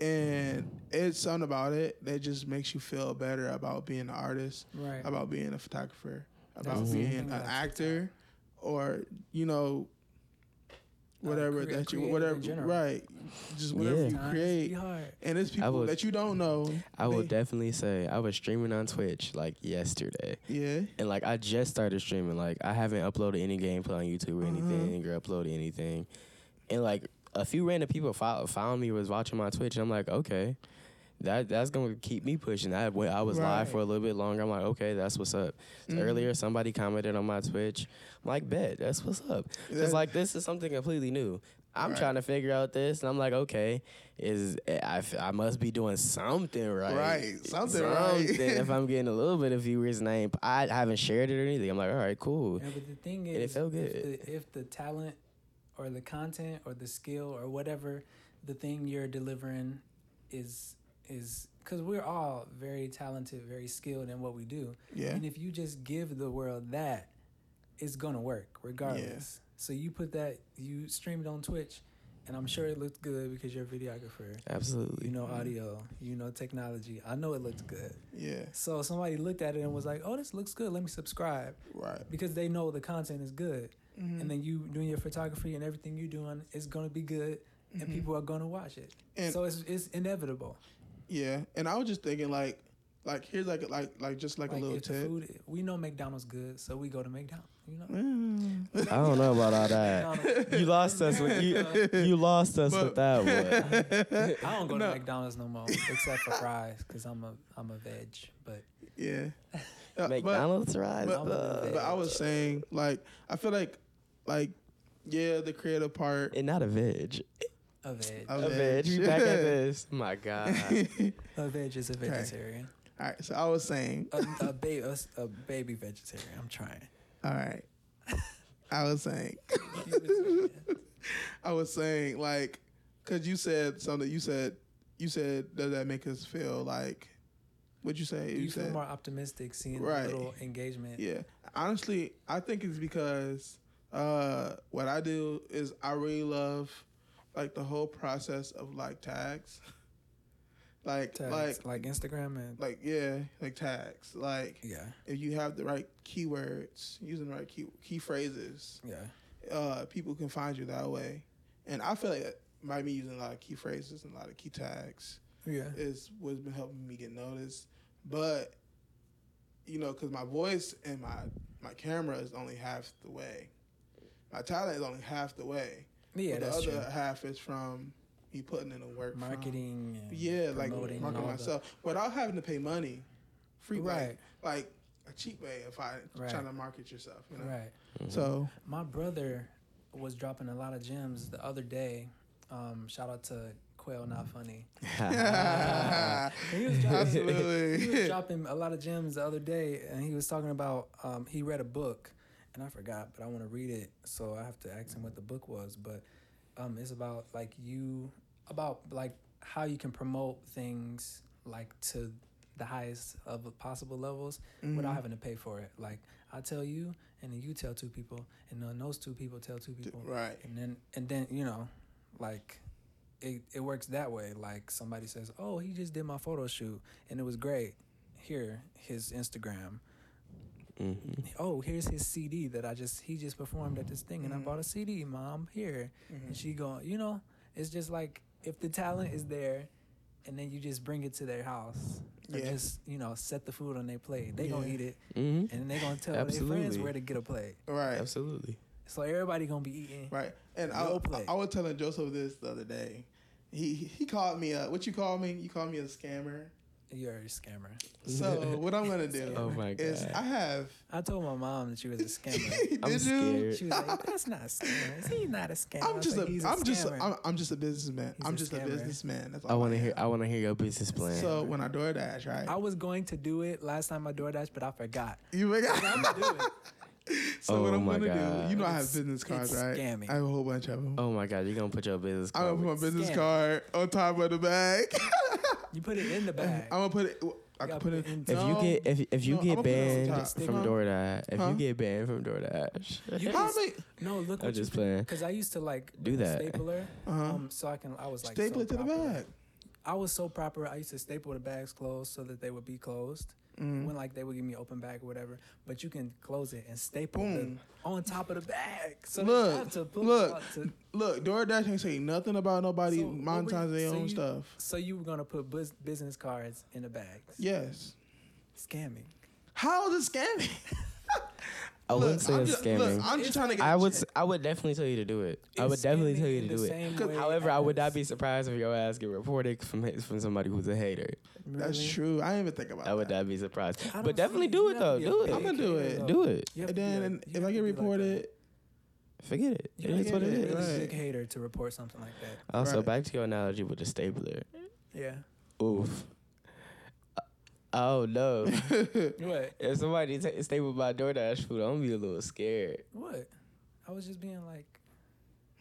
and it's something about it that just makes you feel better about being an artist, right. about being a photographer, That's about the being an actor, or you know. Whatever crea- that you, whatever, in general. right? Just whatever Yeah. you create, and it's people would- that you don't know. I will definitely say I was streaming on Twitch like yesterday. Yeah. And like I just started streaming. Like I haven't uploaded any gameplay on YouTube or Uh-huh. anything or uploaded anything. And like a few random people fo- found me was watching my Twitch and I'm like, okay. That that's gonna keep me pushing. I went, I was Right. live for a little bit longer. I'm like, okay, that's what's up. So Mhm. Earlier, somebody commented on my Twitch. I'm like, bet that's what's up. That- Cause like this is something completely new. I'm Right. trying to figure out this, and I'm like, okay, is I, f- I must be doing something right, Right, something right. if I'm getting a little bit of viewers, and I, ain't, I haven't shared it or anything. I'm like, all right, cool. Yeah, but the thing And it is, felt if the, if the talent or the content or the skill or whatever the thing you're delivering is is because we're all very talented, very skilled in what we do, yeah. and if you just give the world that, it's gonna work regardless. So you put that, you stream it on Twitch, and I'm sure it looks good because you're a videographer. Absolutely. You know audio, you know technology. I know it looks good. Yeah. So somebody looked at it and was like, "Oh, this looks good. Let me subscribe." Right. because they know the content is good, Mhm. and then you doing your photography and everything you're doing is gonna be good, and Mhm. people are gonna watch it. And- so it's it's inevitable. Yeah. And I was just thinking like like here's like like like just like, Like, a little tip. food, we know McDonald's good, so we go to McDonald's. You know, Mm. I don't know about all that. You lost us. With, you you lost us with that one. I don't go No. to McDonald's no more, except for fries, because I'm a I'm a veg. But Yeah. Uh, McDonald's rise. But, I'm a up. but I was saying like I feel like like yeah the creative part. and not a veg. A veg, A A veg. We back at this. My God. a veg is a vegetarian. All right. So I was saying. A, a baby, a, s- a baby vegetarian. I'm trying. All right. I was saying. You was saying- I was saying like, cause you said something. You said you said does that make us feel like? What'd you say? Do you feel said more optimistic seeing Right. the little engagement? Yeah. Honestly, I think it's because uh, what I do is I really love like the whole process of like tags. Like Tags, like like Instagram and like yeah, like tags. Like yeah, if you have the right keywords, using the right key key phrases, yeah. uh, people can find you that way. And I feel like by me using a lot of key phrases and a lot of key tags Yeah. is what's been helping me get noticed. But you know, because my voice and my my camera is only half the way. My talent is only half the way. Yeah, but the that's other true. half is from me putting in the work. from- Marketing. And yeah, like promoting marketing all the- myself without having to pay money. Free, Right. Like, like a cheap way if I Right. trying to market yourself. You know. Right. So My brother was dropping a lot of gems the other day. Um, shout out to Quail Not Funny. He was dropping, he was dropping a lot of gems the other day, and he was talking about um, he read a book, and I forgot, but I want to read it, so I have to ask him what the book was. But um, it's about like you about like how you can promote things like to the highest of possible levels without Mhm. having to pay for it. Like I tell you, and then you tell two people, and then those two people tell two people, Right. and then and then you know, like it it works that way. Like somebody says, "Oh, he just did my photo shoot and it was great." Here, his Instagram. Mhm. Oh, here's his CD that I just he just performed at this thing, and I Mhm. bought a CD, mom. Here, Mhm. and she going, you know, it's just like if the talent is there, and then you just bring it to their house, or Yeah. just you know set the food on their plate. They gonna eat it, Mhm. and they gonna tell their friends where to get a plate. Right. Absolutely. So everybody gonna be eating. Right. And I, plate. I I was telling Joseph this the other day. He he called me a what you call me? You call me a scammer. You're a scammer. So what I'm gonna do Oh my is God. I have. I told my mom that she was a scammer. Did I'm you? scared. She was like, "That's not a scammer. He's not a scammer." I I'm just like, a. "He's I'm just. scammer." I'm, I'm just a businessman. He's I'm a just a businessman. That's all I want to am. hear. I want to hear your business plan. So when I DoorDash, right? I was going to do it last time I DoorDash, but I forgot. you make I'm gonna do it. So what Oh I'm gonna God. do? You know I have It's- business cards, it's right? scammy. I have a whole bunch of them. oh my god, you're gonna put your business I'm card. gonna put my business Scam. card on top of the bag. You put it in the bag. I'm gonna put it. I can put put it. it in- If you get if if you No, get I'ma put it on banned top. from Huh? DoorDash, if Huh? you get banned from DoorDash, You How just- many? no, look I'm just playing. Because I used to like Do that. stapler, Uh-huh. um, so I can. I was like Staple so it to the proper. bag. I was so proper. I used to staple the bags closed so that they would be closed. Mm. When like they would give me open bag or whatever, but you can close it and staple Boom. on top of the bag. So Look, to look. to, Look, DoorDash ain't say nothing about nobody So, what were you- monetizing their so own you- stuff. so you were gonna put bus- business cards in the bags? Yes. Scamming. How is it scamming? I wouldn't say I'm it's just, scamming. Look, I'm just trying to get. I would s- I would definitely tell you to do it. I would definitely tell you to do it. same 'Cause- way However, I would not be surprised if your ass get reported from from somebody who's a hater. That's true. I didn't even think about I would that. not be surprised. I But definitely do it though. Do it. I'ma do it. though. Do it. You And then a- if I to get be like reported. Forget it. You It have is to what be a Right. big hater to report something like that. Also, Right. back to your analogy with the stapler. Yeah. Oof. Oh no! What? if somebody ta stapled my DoorDash food, I'm gonna be a little scared. What? I was just being like.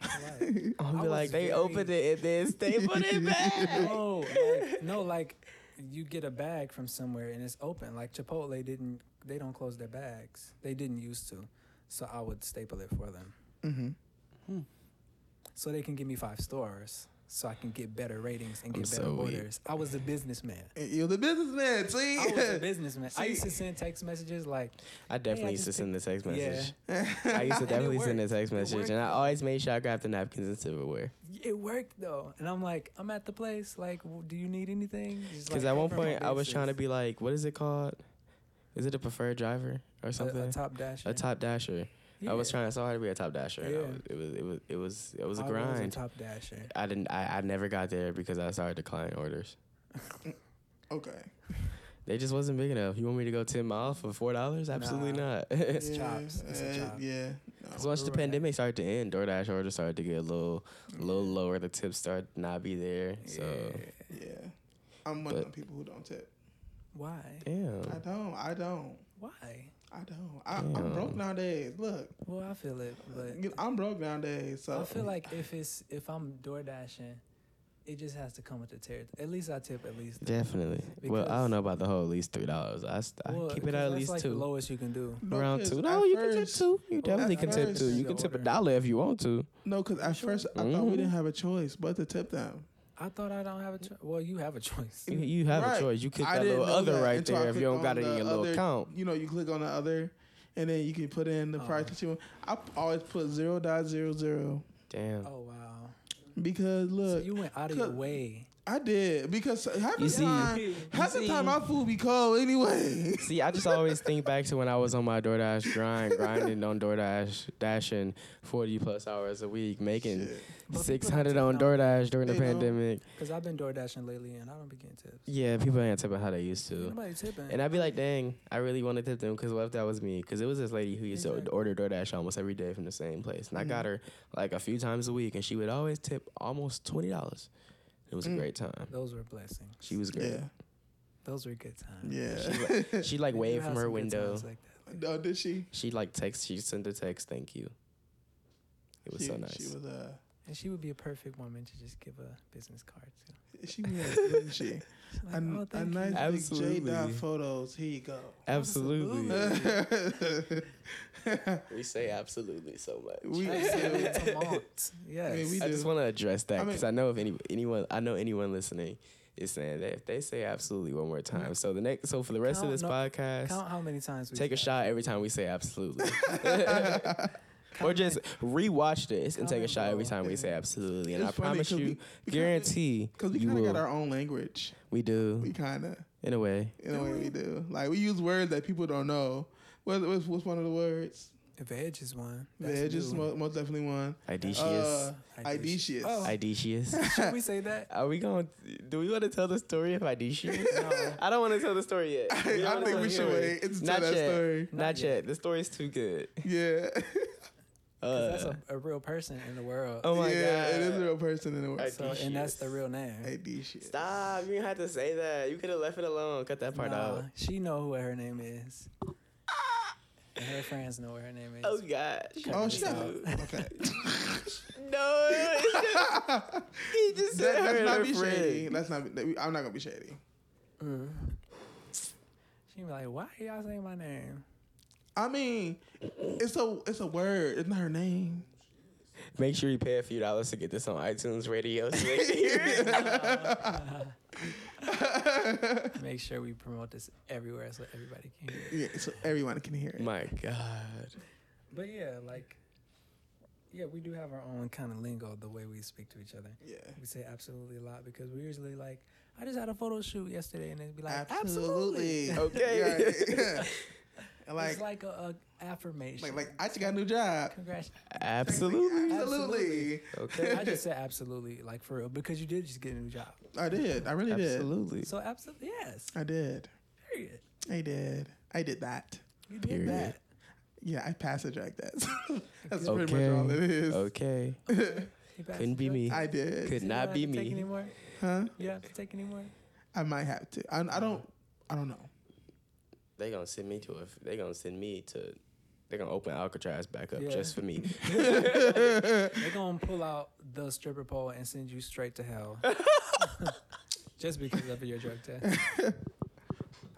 polite. I'm gonna be like, they very- opened it and then stapled it back. no, like, no, like you get a bag from somewhere and it's open. Like Chipotle didn't, they don't close their bags. They didn't used to, so I would staple it for them, mm-hmm. so they can give me five stars, so I can get better ratings and I'm get better so weak. orders. I was a businessman. you're the businessman. See, I was a businessman. I used to send text messages like, I definitely I used to send the text message. yeah, I used to definitely send a text message, worked, and I always made sure I grabbed the napkins and silverware. it worked though. And I'm like, I'm at the place. Like, do you need anything? Because like, at one point I was trying to be like, what is it called? Is it a preferred driver or something? a top dash. A top dasher. I was Yeah. trying so hard to be a top dasher. and I Yeah. was- it was it was it was it was a I grind. top dasher. I didn't. I, I never got there because I started declining orders. okay. They just wasn't big enough. You want me to go ten miles for four dollars? Absolutely Nah. not. It's yeah, chops. It's a uh, chop. Yeah. Because No. once the Right. pandemic started to end, DoorDash orders started to get a little, a little lower. The tips started to not be there. So Yeah. Yeah. I'm one But- of the people who don't tip. Why? damn. I don't. I don't. Why? I don't. I, I'm broke nowadays. Look, Well, I feel it, but I'm broke nowadays. So I feel like if it's if I'm door dashing, it just has to come with the territory. At least I tip at least. Definitely. well, I don't know about the whole at least three dollars. I, st- I Well, keep it at at that's least like The two. lowest you can do. No, Around 'cause two. No, you can tip two. You definitely can tip two. You can tip a dollar if you want to. No, because at first I thought we didn't mm-hmm. have a choice but to tip them. I thought I don't have a choice. Well, you have a choice. You, you have Right. a choice. You click I that didn't little other that right there if you don't got it in your the little account. You know, you click on the other, and then you can put in the oh. price Oh. that you want. I always put zero dot zero zero Damn. Oh wow! because So look, you went out of your way. I did because half the see- time, You half the time my food be cold anyway. See, I just always think back to when I was on my DoorDash grind, grinding on DoorDash, dashing 40 plus hours a week, making Shit. But people 600 on tipping DoorDash during the pandemic. Because I've been door dashing lately, and I don't be getting tips. Yeah, people ain't tipping how they used to. Nobody tipping. And I'd be like, dang, I really want to tip them because what if that was me? Because it was this lady who used to Exactly. order DoorDash almost every day from the same place. And I got Mhm. her like a few times a week, and she would always tip almost $20. It was a Mm. great time. Those were blessings. She was great. Yeah, Those were good times. yeah. She'd like We do wave from her window. times Like that. oh, did she? She like text. She sent a text. Thank you. It was she, so nice. She was uh, And she would be a perfect woman to just give a business card to. she was, wasn't she? She's A, like, oh, a thank nice you. big J dot photos. Here you go. absolutely. we say absolutely so much. We- Absolument. Yes. I mean, we I just want to address that I because I, know if any anyone I know anyone listening is saying that if they say absolutely one more time. So the next, so for the rest Count- of this no, podcast, Count how many times we take a said shot every time we say absolutely, Count or just how rewatch this and take a shot every time we say absolutely. And It's I funny promise 'cause you, we- we guarantee Because we kind of got our own language. we do We kind of, in a way. in a way, we? we do. Like we use words that people don't know. What, what's, what's one of the words? Veg is one. Veg is new. mo- most definitely one. Idicious. Uh, Idicious. Idicious. Oh. Idicious. Should we say that? Are we going? Do we want to tell the story of Idicious? No. I don't want to tell the story yet. I, I think we should wait and tell Not that yet. story. Not, Not yet. yet. The story's too good. Yeah. 'Cause Uh, that's a, a real person in the world. oh my yeah, god! it is a real person in the world. so, and that's the real name. Idicious. Stop! You didn't have to say that. You could have left it alone. Cut that part Nah, out. She know what her name is. And her friends know what her name is. Oh gosh. Oh, Cut shut this up. Okay. No, just, he just said That, her let's and not her be shady. Let's not. Be, I'm not gonna be shady. Mm. She be like, why are y'all saying my name? I mean, it's a it's a word. It's not her name. Make sure you pay a few dollars to get this on iTunes Radio so they can hear it. Make sure we promote this everywhere so everybody can hear it. Yeah, so everyone can hear it. My God. But yeah, like, yeah, we do have our own kind of lingo, the way we speak to each other. Yeah. We say absolutely a lot because we're usually like, I just had a photo shoot yesterday, and it'd be like, Absolutely. absolutely. Okay. Yeah. And like, it's like a, a affirmation. like, like, I just got a new job. Congrats. Absolutely. Absolutely. Okay. I just said absolutely, like for real, because you did just get a new job. I did. I really did. Absolutely. So absolutely, yes. I did. Period. I did. I did that. You did Period. that. Yeah, I passed the drag test. That's Good. pretty much all it is. Okay. Couldn't be me. I did. Could you not be have to Take me. anymore? Huh? You don't have to take anymore? I might have to. I, I don't. I don't know. They gonna send me to a. They gonna send me to. They gonna open Alcatraz back up Yeah. just for me. They're gonna pull out the stripper pole and send you straight to hell. Just because of your drug test.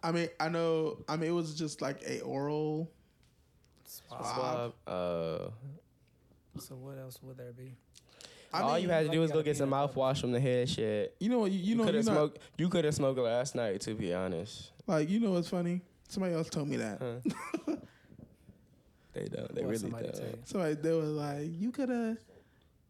I mean, I know. I mean, it was just like a oral. Swab. Swab. Uh, So what else would there be? I all mean, you had to like do was go get some mouthwash from the head shit. You know what? You, you You know. could have smoked. You could have smoked last night. To be honest, Like you know what's funny? Somebody else told me that. huh? they don't. They What really somebody tell you? don't. Somebody they was like, you could have.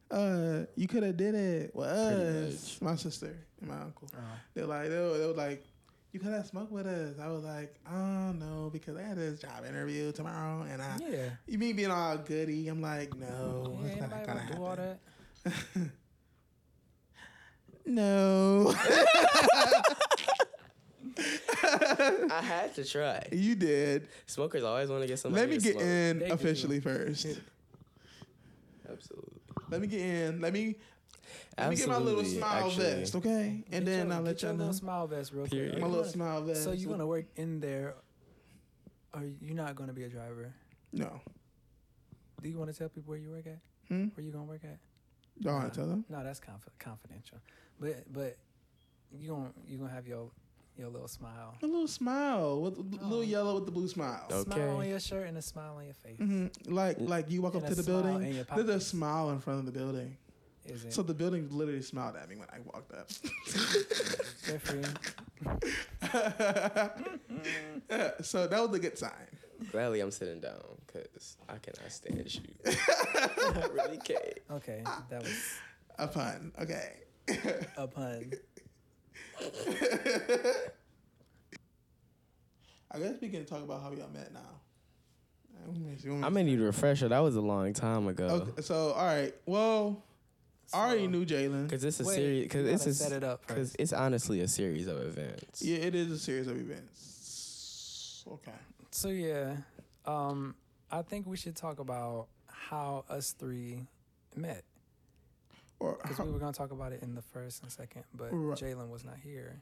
Uh, you could have did it with us, my sister and my uncle. Oh. They're like, they were, they were like, you could have smoked with us. I was like, I oh, no, because I had this job interview tomorrow, and I, Yeah. you mean being all goody? I'm like, no, yeah, it's not gonna wanna do all that? No, I had to try. you did. Smokers always want to get somebody. Let me to get smoke. in They do. officially first. Absolutely. Let me get in. Let me let me get my little smile actually. vest, okay? And Get then your, I'll let get your y'all little know. smile vest real Period. quick. My little smile vest. So you gonna work in there? Are you not gonna be a driver? No. Do you want to tell people where you work at? Hmm? Where you gonna work at? Don't want to tell them. No, that's conf- confidential. But but you gonna you gonna have your your little smile. A little smile with with Oh. little yellow with the blue smile. Okay. Smile on your shirt and a smile on your face. hmm Like like you walk And up to the building. in your There's a smile in front of the building. Is it? So the building literally smiled at me when I walked up. Good for you. so that was a good sign. Gladly, I'm sitting down because I cannot stand you. I really can't. Okay, that was A pun. Okay. a pun. I guess we can talk about how y'all met now. Let me see, let me I'm gonna need a refresher. That was a long time ago. Okay, so all right. Well, I already knew Jaylan. Cause it's a Wait, series. Cause it's a set it up Cause it's honestly a series of events. Yeah, it is a series of events. Okay. So yeah, um, I think we should talk about how us three met Or because we were gonna talk about it in the first and second, but Right. Jaylan was not here.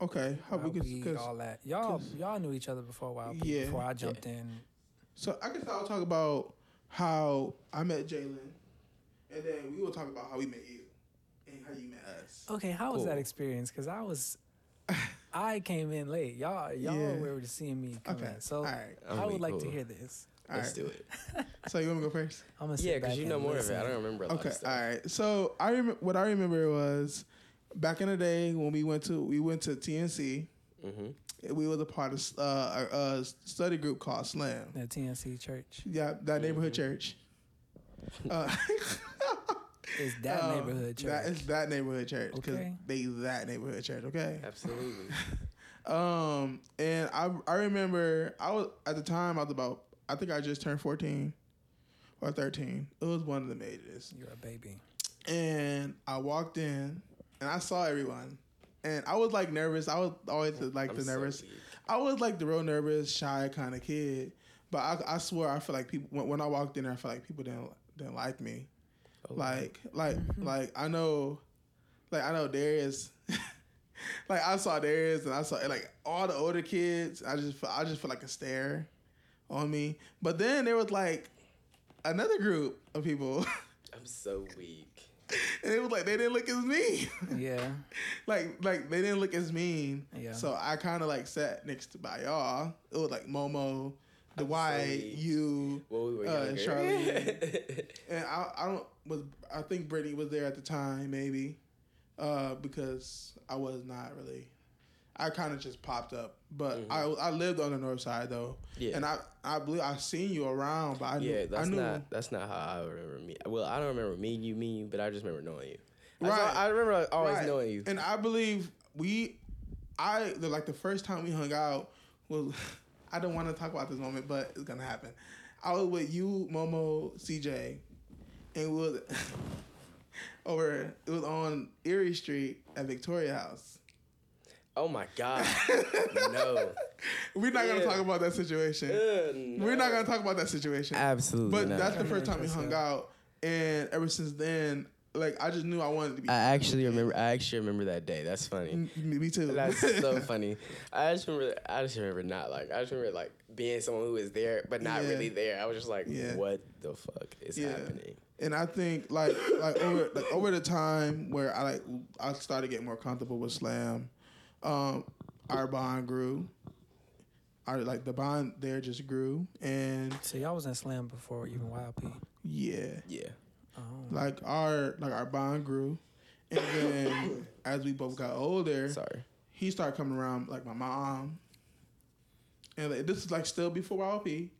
okay, how How we we, could all that y'all 'cause- y'all knew each other before a while. Yeah. Before I jumped in. so I guess I'll talk about how I met Jaylan, and then we will talk about how we met you and how you met us. Okay, how was that experience? Because I was, I came in late. Y'all y'all Yeah. were just seeing me come Okay. in. So all right. I'm would really like to hear this. All Let's right. do it. So you want to go first? I'm gonna sit Yeah, because you know more listen. of it. I don't remember a lot Okay. of stuff. All right. So I rem- what I remember was back in the day when we went to we went to TNC. Mm-hmm. We was a part of uh, a, a study group called Slam. The TNC Church Yeah, that neighborhood Mhm. church. Uh, is that um, neighborhood church. That is that neighborhood church because Okay. they that neighborhood church. Okay. Absolutely. Um, and I I remember I was at the time I was about I think I just turned fourteen or thirteen. It was one of the ages. You're a baby. and I walked in and I saw everyone. And I was like nervous. I was always like I'm the nervous. weak. I was like the real nervous, shy kind of kid. But I, I swear, I feel like people when, when I walked in there, I feel like people didn't didn't like me. Oh, Like like mm-hmm. like I know, like I know Darius. like I saw Darius and I saw like all the older kids. I just I just felt like a stare on me. But then there was like another group of people. I'm so weak. and it was like they didn't look as mean. Yeah. like like they didn't look as mean. Yeah. So I kind of like sat next to by y'all. It was like Momo, I'm Dwight, sorry. you, Well, we were Uh, younger. Charlene. and I I don't was I think Brittany was there at the time maybe, uh because I was not really. I kind of just popped up, but I I lived on the north side though, Mm-hmm. yeah. and I I believe I seen you around, but I knew yeah, that's I knew not that's not how I remember me. Well, I don't remember meeting you, meeting you, but I just remember knowing you. I Right. I remember always Right. knowing you. And I believe we, I the, like the first time we hung out was, I don't want to talk about this moment, but it's gonna happen. I was with you, Momo, CJ, and we was over. It was on Erie Street at Victoria House. Oh my god, no. We're not gonna talk about that situation. Ugh, We're not gonna talk about that situation. Absolutely But not. that's the first time we hung out, and ever since then, like I just knew I wanted to be. I actually remember. I actually remember that day. That's funny. M- me too. That's so funny. I just remember. I just remember not like. I just remember like being someone who was there but not Yeah. really there. I was just like, Yeah. what the fuck is Yeah. happening? And I think like like over like over the time where I like I started getting more comfortable with slam, um, our bond grew. Our like the bond there just grew, and So y'all was in Slam before even YLP. yeah, Yeah. Oh. like our like our bond grew, and then as we both got older, Sorry. he started coming around like my mom, and like, this is like still before YLP.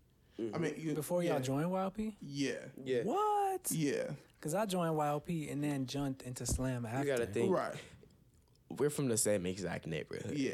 I mean, you, Before yeah, y'all joined YLP? yeah, Yeah. What? yeah, Because I joined YLP and then jumped into Slam after. gotta think. right, We're from the same exact neighborhood. yeah.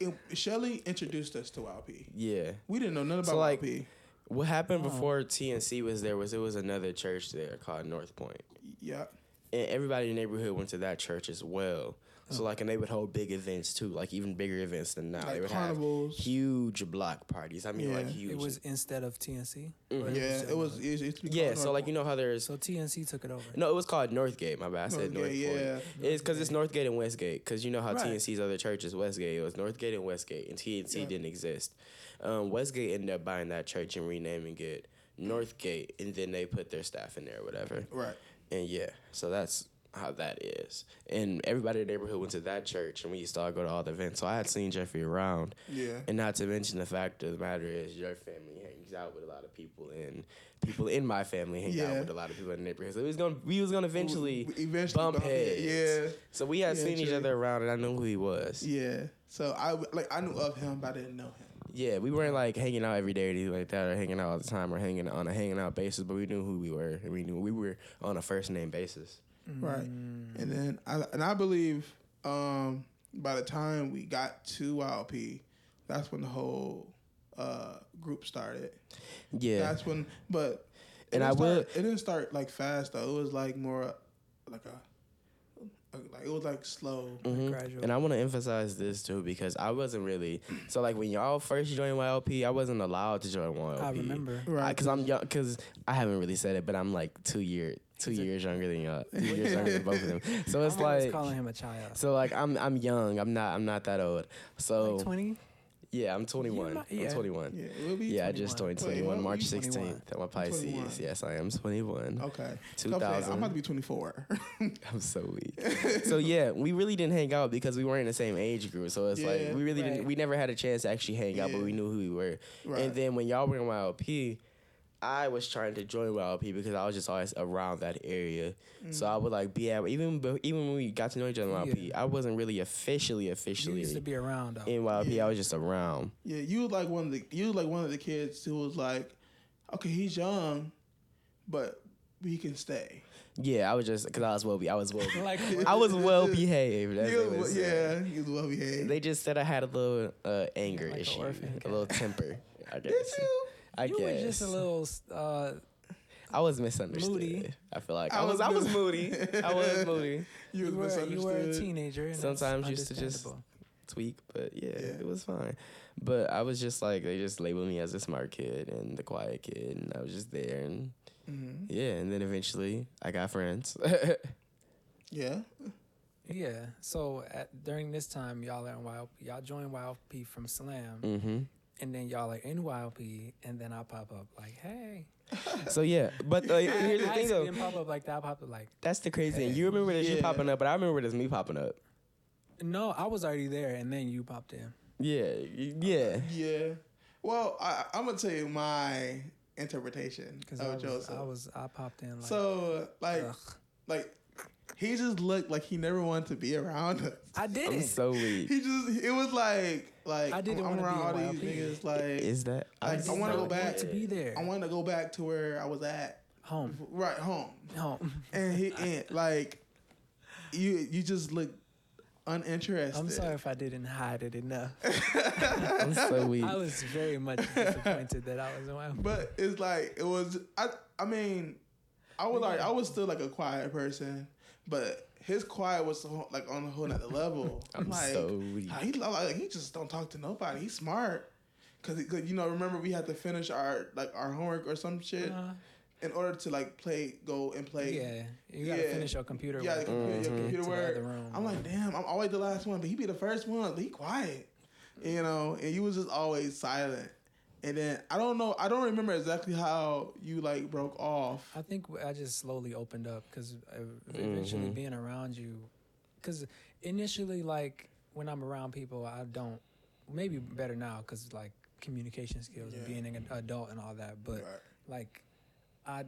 And Shelly introduced us to YLP. Yeah. We didn't know nothing about So, like, YLP. What happened Oh. before TNC was there was it was another church there called North Point. Yeah, And everybody in the neighborhood went to that church as well. So like and they would hold big events too, like even bigger events than now. they like would carnivals. have huge block parties. I mean like huge. It was instead of TNC? Or Mhm. yeah, it was. another? It, it's yeah, so like you know how there's So TNC took it over. no, it was called Northgate. My bad, I said Northgate, Point. yeah. It's because it's Northgate and Westgate. Because you know how Right. TNC's other churches, Westgate, it was Northgate and Westgate, and TNC Yeah. didn't exist. Um, Westgate ended up buying that church and renaming it Northgate, and then they put their staff in there, or whatever. right. And yeah, so that's how that is. And everybody in the neighborhood went to that church, and we used to all go to all the events. So I had seen Jeffrey around, Yeah, and not to mention the fact of the matter is your family hangs out with a lot of people, and people in my family hang out with a lot of people in the neighborhood. So it was gonna, we was gonna eventually We- eventually bump heads. Yeah, So we had Yeah, seen each other around, and I knew who he was. Yeah. yeah. So I like I knew of him, but I didn't know him. Yeah, we weren't like hanging out every day or anything like that, or hanging out all the time, or hanging on a hanging out basis. But we knew who we were, and we knew we were on a first name basis. Right. Mm. And then I and I believe um, by the time we got to YLP, that's when the whole uh, group started. Yeah, That's when, but And I will- It didn't start like fast though. It was like more like a like it was like slow. Mhm. Gradual. And I want to emphasize this too because I wasn't really so like when y'all first joined YLP, I wasn't allowed to join YLP. I remember. Right. because I'm young. Because I haven't really said it, but I'm like two year two years younger than y'all. Two years younger than both of them. So it's I'm like calling him a child. so like I'm I'm young. I'm not I'm not that old. So like 20? yeah, I'm 21. might- I'm yeah. 21. Yeah, it will be. Yeah, I just turned 21. 21 March You 16th. 21. I'm a Pisces. 21. Yes, I am 21. Okay. 2000. I'm about to be 24. I'm so weak. so yeah, we really didn't hang out because we weren't in the same age group. So it's Yeah, like we really right. didn't. We never had a chance to actually hang out, but Yeah. we knew who we were. Right. And then when y'all were in YLP, I was trying to join YLP because I was just always around that area. So Mm. I would like be at even even when we got to know each other in YLP, I wasn't really officially You officially used to be around, though. in YLP. Yeah. I was just around. yeah, you was like one of the you was like one of the kids who was like, okay, he's young, but we can stay. Yeah, I was just because I was well. Be- I was well. be- like, I was well behaved. as they was- yeah, he was well behaved. They just said I had a little uh, anger Like issue, orphan a little temper. I guess. Did you? I you guess were just a little. Uh, I was misunderstood. moody. I feel like I I was. was I was moody. I was moody. You, you, were you were a teenager. And that's Sometimes used to just- Tweak, but yeah, Yeah. it was fine. But I was just like they just labeled me as a smart kid and the quiet kid, and I was just there, and Mhm. yeah, and then eventually I got friends. Yeah. Yeah. So at, during this time, y'all are in Wild. Y'all join YLP from Slam, hmm and then y'all are in YLP, and then I pop up like, hey. So yeah, but uh, here's the I thing though. didn't pop up like that. I popped up like, That's the crazy thing. You remember this you popping up, but I remember this me popping up. no, I was already there, and then you popped in. Yeah, yeah. Yeah. Well, I, I'm gonna tell you my interpretation Because of I was, Joseph. I was, I popped in like, so, like, ugh. like he just looked like he never wanted to be around us. I did I'm it. so weak. He just, it was like, like I didn't I'm wanna be around all these YLP. niggas. Like, Is that? I- I'm I wanna go back. to be there. I want to go back to where I was at, home, right home, home. and he, and like, you, you just look uninterested. I'm sorry if I didn't hide it enough. I'm so weak. I was very much disappointed that I was in YLP. But it's like it was. I I mean, I was like I was still like a quiet person, but his quiet was like on a whole nother level. I'm like, so weak. he like he just don't talk to nobody. He's smart. Cause, cause you know, remember we had to finish our like our homework or some shit Uh, in order to like play, go and play. yeah, you gotta Yeah. finish your computer. Yeah, work computer, to your computer work. Room. I'm like, damn, I'm always the last one, but he be the first one. But he quiet, you know. And you was just always silent. And then I don't know, I don't remember exactly how you like broke off. I think I just slowly opened up because eventually Mhm. being around you, because initially like when I'm around people, I don't. Maybe better now because like communication skills and Yeah. being an adult and all that. But Right. like, I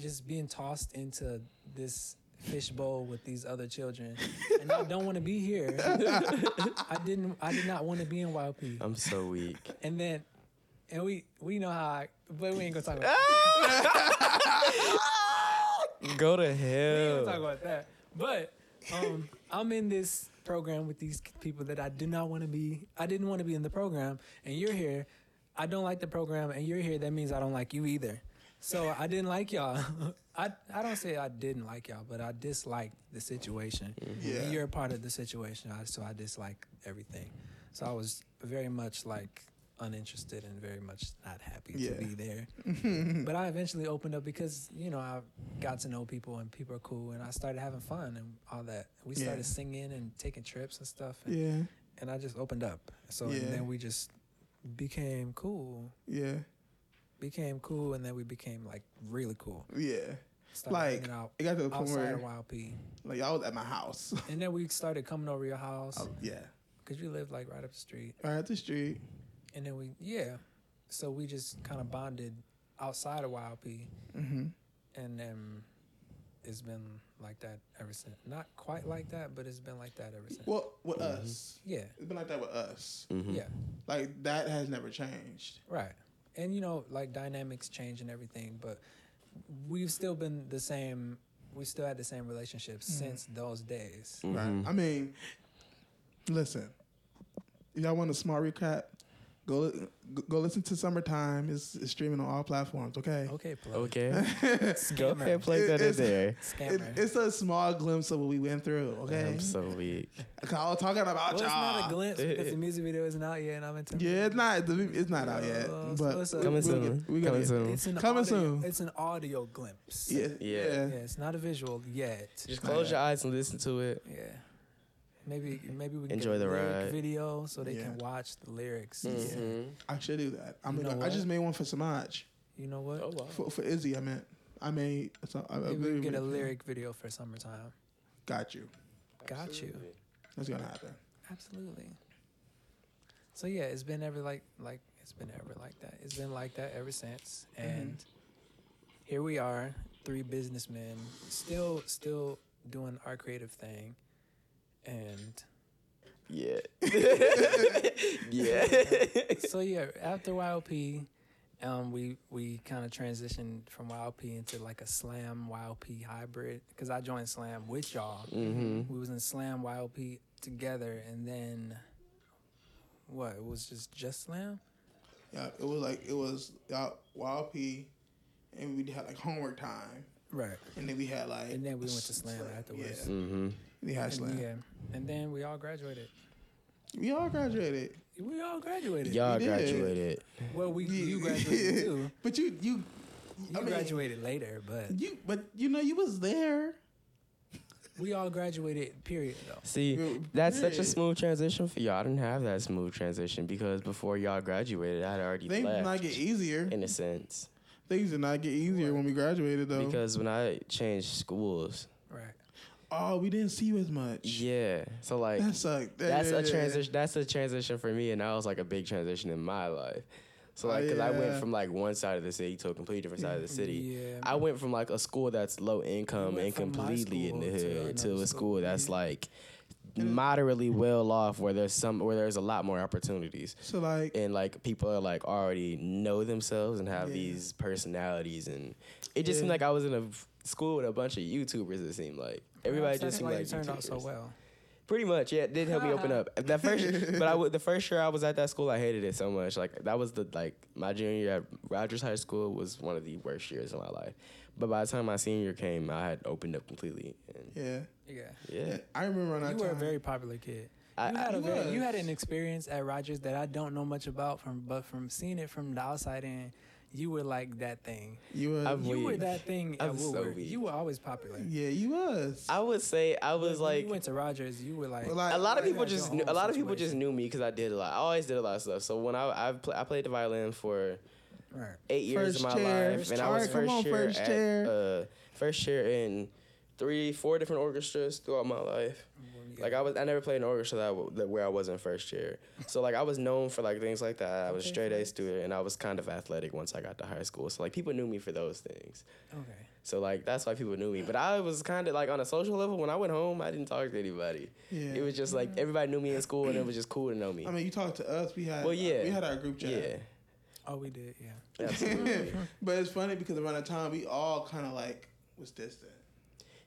just being tossed into this fishbowl with these other children, and I don't want to be here. I didn't. I did not want to be in YP. I'm so weak. And then, and we we know how, I, but we ain't gonna talk about. That. Go to hell. we ain't gonna talk about that. But um, I'm in this program with these people that I do not want to be. I didn't want to be in the program, and you're here. I don't like the program, and you're here. That means I don't like you either. So I didn't like y'all. I I don't say I didn't like y'all, but I disliked the situation. Yeah. You're a part of the situation, so I dislike everything. So I was very much like uninterested and very much not happy Yeah. to be there. but I eventually opened up because you know I got to know people and people are cool, and I started having fun and all that. We Yeah. started singing and taking trips and stuff, and, Yeah, and I just opened up. So Yeah. and then we just became cool, yeah, became cool, and then we became like really cool. yeah. Started Like, out It got to the point where YLP, like I was at my house. and then we started coming over your house Oh, yeah, because you lived like right up the street. right at the street. And then we, yeah. So we just kind of bonded outside of YLP. hmm And then it's been like that ever since. Not quite like that, but it's been like that ever since. Well, with us, Yeah. it's been like that with us. Mhm. Yeah. Like that has never changed. Right. And, you know, like dynamics change and everything, but we've still been the same. We still had the same relationship since those days. Right. I mean, listen, y'all want a small recap? Go go listen to Summertime. It's, it's streaming on all platforms. Okay. Okay, plug. Okay. Go Scammer. ahead, play that in It's- there. It, Scammer. it's a small glimpse of what we went through. Okay. I'm so weak. 'Cause I was talking about well, y'all. It's not a glimpse because the music video isn't out yet, and I'm in. Yeah, it's not. the- It's not out yet. Uh, but so it's a- Coming we'll soon. get- we gonna Coming soon. It's an Coming audio, soon. It's an audio glimpse. Yeah. Yeah. Yeah. Yeah, it's not a visual yet. Just close your eyes and listen to it. Yeah. Maybe maybe we can Enjoy get the a lyric ride. video so they Yeah. can watch the lyrics. Mhm. I should do that. I'm You know gonna, I just made one for Samaj. You know what? Oh wow. For, for Izzy, I meant. I made. So, I, I Maybe we can get a lyric video for summertime. Got you. Got you. That's gonna happen. Absolutely. So yeah, it's been ever like like it's been ever like that. It's been like that ever since. And here we are, three businessmen, still still doing our creative thing. And Yeah. yeah. so yeah, after YLP, um, we we kind of transitioned from YLP into like a Slam YLP hybrid because I joined Slam with y'all. hmm We was in Slam YLP together, and then what? It was just just Slam. Yeah, it was like it was uh, YLP, and we had like homework time, Right. and then we had like And then we went to slam slam, afterwards. Yeah, Mm-hmm. We had And, slam. yeah. And then we all graduated. We all graduated. We all graduated. Y'all We did. graduated. Well, we you graduated too. But you you You I mean- graduated later, but you but you know you was there. we all graduated. Period. Though. See, Yeah, that's such a period. smooth transition for y'all. I didn't have that smooth transition because before y'all graduated, I had already Things did left. not get easier. in a sense, Things did not get easier when we graduated though. because when I changed schools, Right. Oh, we didn't see you as much. yeah. So like, That sucked. that's Yeah, a yeah. transition. That's a transition for me, and that was like a big transition in my life. So Oh, like, cause I went from like one side of the city to a completely different side of the city. Yeah. I went from like a school that's low income and completely in the school to hood to, a school. school that's like moderately well off, where there's some where there's a lot more opportunities. So like and like people are like already know themselves and have Yeah. these personalities and it just Yeah. seemed like I was in a school with a bunch of YouTubers. It seemed like everybody Perhaps just seemed why like you turned out so well. Pretty much, yeah. It did help me open up. That first, but I would the first year I was at that school, I hated it so much. Like that was the like my junior year at Rogers High School was one of the worst years of my life. But by the time my senior year came, I had opened up completely. And yeah. Yeah. yeah, I remember on that You were a very popular kid. I, You had, I, a very, you had an experience at Rogers that I don't know much about from, but from seeing it from the outside in, you were like that thing. you was I'm You were that thing at I'm so weak. you were always popular. yeah, you was. I would say I was when like you went to Rogers, you were like, Well, like- a lot of people just knew, a lot of people just knew me because I did a lot. I always did a lot of stuff. So when I I, pl- I played the violin for right. eight years First of my chair. life, and I was first on, chair first at, chair. uh, first chair in three, four different orchestras throughout my life. Like I was, I never played an orchestra that, that where I was in first year. So like I was known for like things like that. I was a straight A student, and I was kind of athletic once I got to high school. So like people knew me for those things. Okay. So like that's why people knew me. But I was kind of like on a social level. When I went home, I didn't talk to anybody. yeah. It was just like everybody knew me in school, and it was just cool to know me. I mean, you talked to us. We had. Well, yeah. We had our group chat. yeah, Oh, we did, yeah. absolutely. but it's funny because around that time we all kind of like was distant.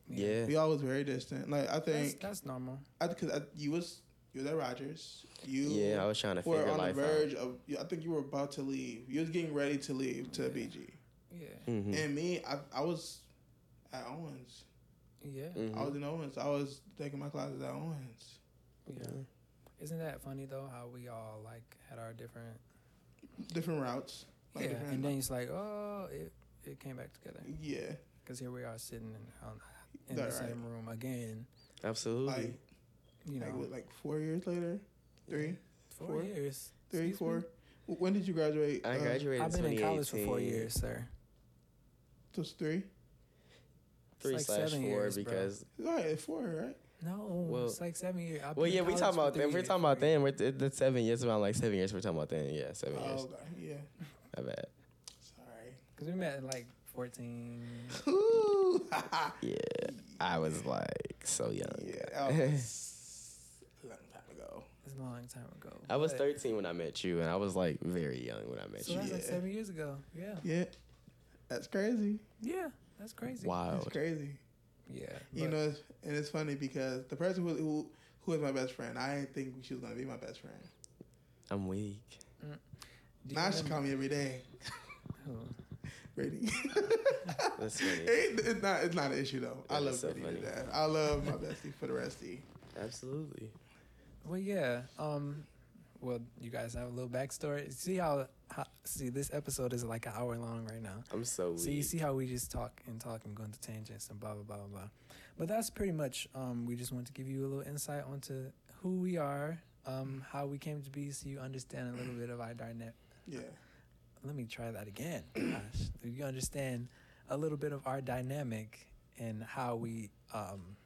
Yeah. We all was very distant. Like I think, that's normal. I because you was you was at Rogers. You Yeah, I was trying to were figure on the life out. verge of. you- I think you were about to leave. You was getting ready to leave to BG. Yeah. Mhm. And me, I, I was at Owens. Yeah. Mhm. I was in Owens. I was taking my classes at Owens. Yeah. Isn't that funny though? How we all like had our different Different routes. Like yeah, different, and then it's like, oh, it it came back together yeah, because here we are sitting in, um, in That the right. same room again. Absolutely. like You know, like what, like four years later, three, four, four, years. three, Excuse me? four. W- When did you graduate? I Uh, graduated. I've been in college for four 2018. years, sir. It was three. Three It's like slash seven four years, bro. because All right, four, right? No, Well- it's like seven years. I've well been yeah in we college talking for about three then we're years, talking about four years. then we're th- the seven years around like seven years we're talking about then yeah seven Oh, years okay, yeah. my bad Sorry. Cause we met in like fourteen. Ooh, yeah I was like so young yeah, that was a long time ago. It's a long time ago. I was 13 when I met you and I was like very young when I met So you that's like seven years ago. Yeah. Yeah, that's crazy. Yeah, that's crazy. wild That's crazy. Yeah. You know, it's, and it's funny because the person who who who was my best friend, I didn't think she was gonna be my best friend. I'm weak mm. do you Now she remember- call me every day. Who? Brady. that's funny It- it's not. It's not an issue though. I love is so Brady funny. to death. I love my bestie for the restie. absolutely Well, yeah. Um, well, you guys have a little backstory. See how, how see this episode is like an hour long right now. I'm so weak So you see how we just talk and talk and go into tangents and blah blah blah blah blah. But that's pretty much. Um, we just want to give you a little insight onto who we are, um, how we came to be, so you understand a little bit of our dynamic. Yeah. Let me try that again. Gosh, so you understand a little bit of our dynamic and how we um,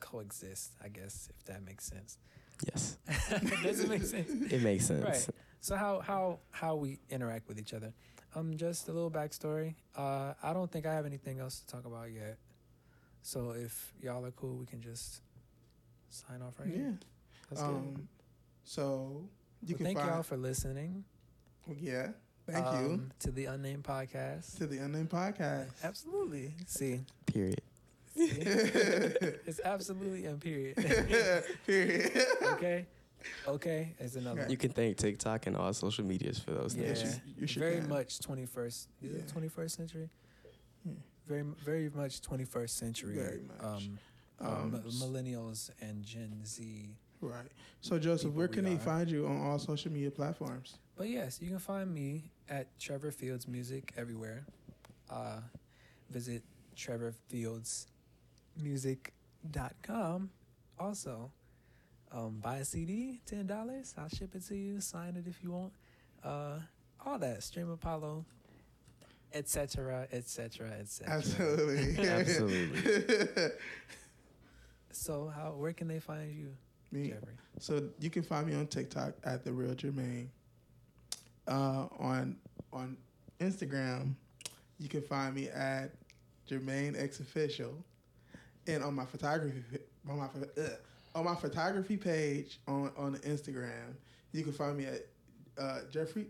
coexist. I guess if that makes sense. yes Does it make sense? it makes sense Right. So how how how we interact with each other. Um, just a little backstory. Uh, I don't think I have anything else to talk about yet. So if y'all are cool, we can just sign off right Yeah. here. That's good. Um. So you Well, can thank find. y'all for listening. Yeah. Thank you um, to the unnamed podcast. to the Unnamed Podcast. Absolutely. See, period see? it's absolutely and period. Period. okay. Okay, is another. You can thank TikTok and all social medias for those Yeah, things. You- you sure very can. much 21st. Is Yeah. it 21st century? Yeah. Very, very much 21st century. Very much. Um, Um, um, millennials and Gen Z. Right. So Joseph, where can they find you on all social media platforms? But yes, you can find me at Trevor Fields Music everywhere. Uh, visit trevorfieldsmusic.com. Also, um, buy a CD, ten dollars. I'll ship it to you. Sign it if you want. Uh, all that. Stream Apollo, etc., etc., etc. Absolutely. Absolutely. So, how? Where can they find you, Me. Jeffrey? So you can find me on TikTok at the real Jermaine. Uh, on on Instagram, you can find me at Jermaine X Official, and on my photography on my ugh, on my photography page on on Instagram, you can find me at uh, Jeffrey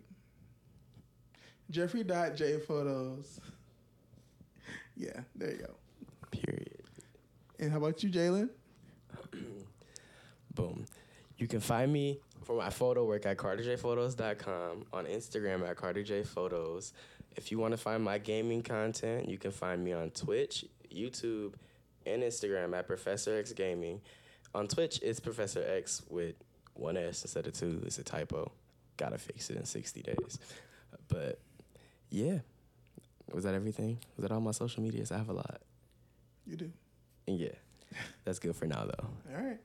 Jeffrey dot J photos. Yeah, there you go. Period. And how about you, Jaylan? Boom. You can find me for my photo work at carterjphotos.com, on Instagram at carterjphotos. If you want to find my gaming content, you can find me on Twitch, YouTube, and Instagram at Professor X Gaming. On Twitch, it's Professor X with one S instead of two. It's a typo. Gotta fix it in 60 days. But yeah. Was that everything? Was that all my social medias? I have a lot. You do. And yeah, that's good for now, though. All right.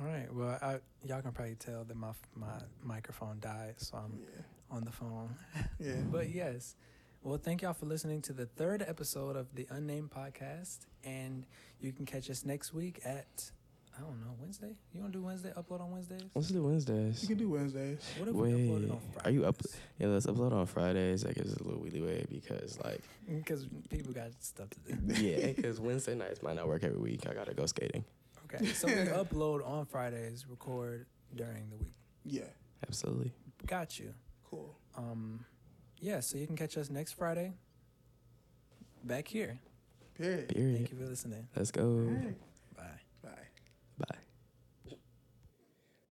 All right. Well, I, y'all can probably tell that my my microphone died, so I'm Yeah. on the phone. Yeah. But yes. Well, thank y'all for listening to the third episode of the Unnamed Podcast. And you can catch us next week at, I don't know, Wednesday? You want to do Wednesday? Upload on Wednesdays? Let's do Wednesdays. You can do Wednesdays. What if we upload Wait, it on are you up- Yeah, let's upload on Fridays. That gives us a little wheelie way because, like, Because people got stuff to do. yeah, because Wednesday nights might not work every week. I gotta go skating. Okay. So we upload on Fridays, record during the week. Yeah. Absolutely. Got you. Cool. Um, yeah, so you can catch us next Friday back here. Period. Period. Thank you for listening. Let's go. All right.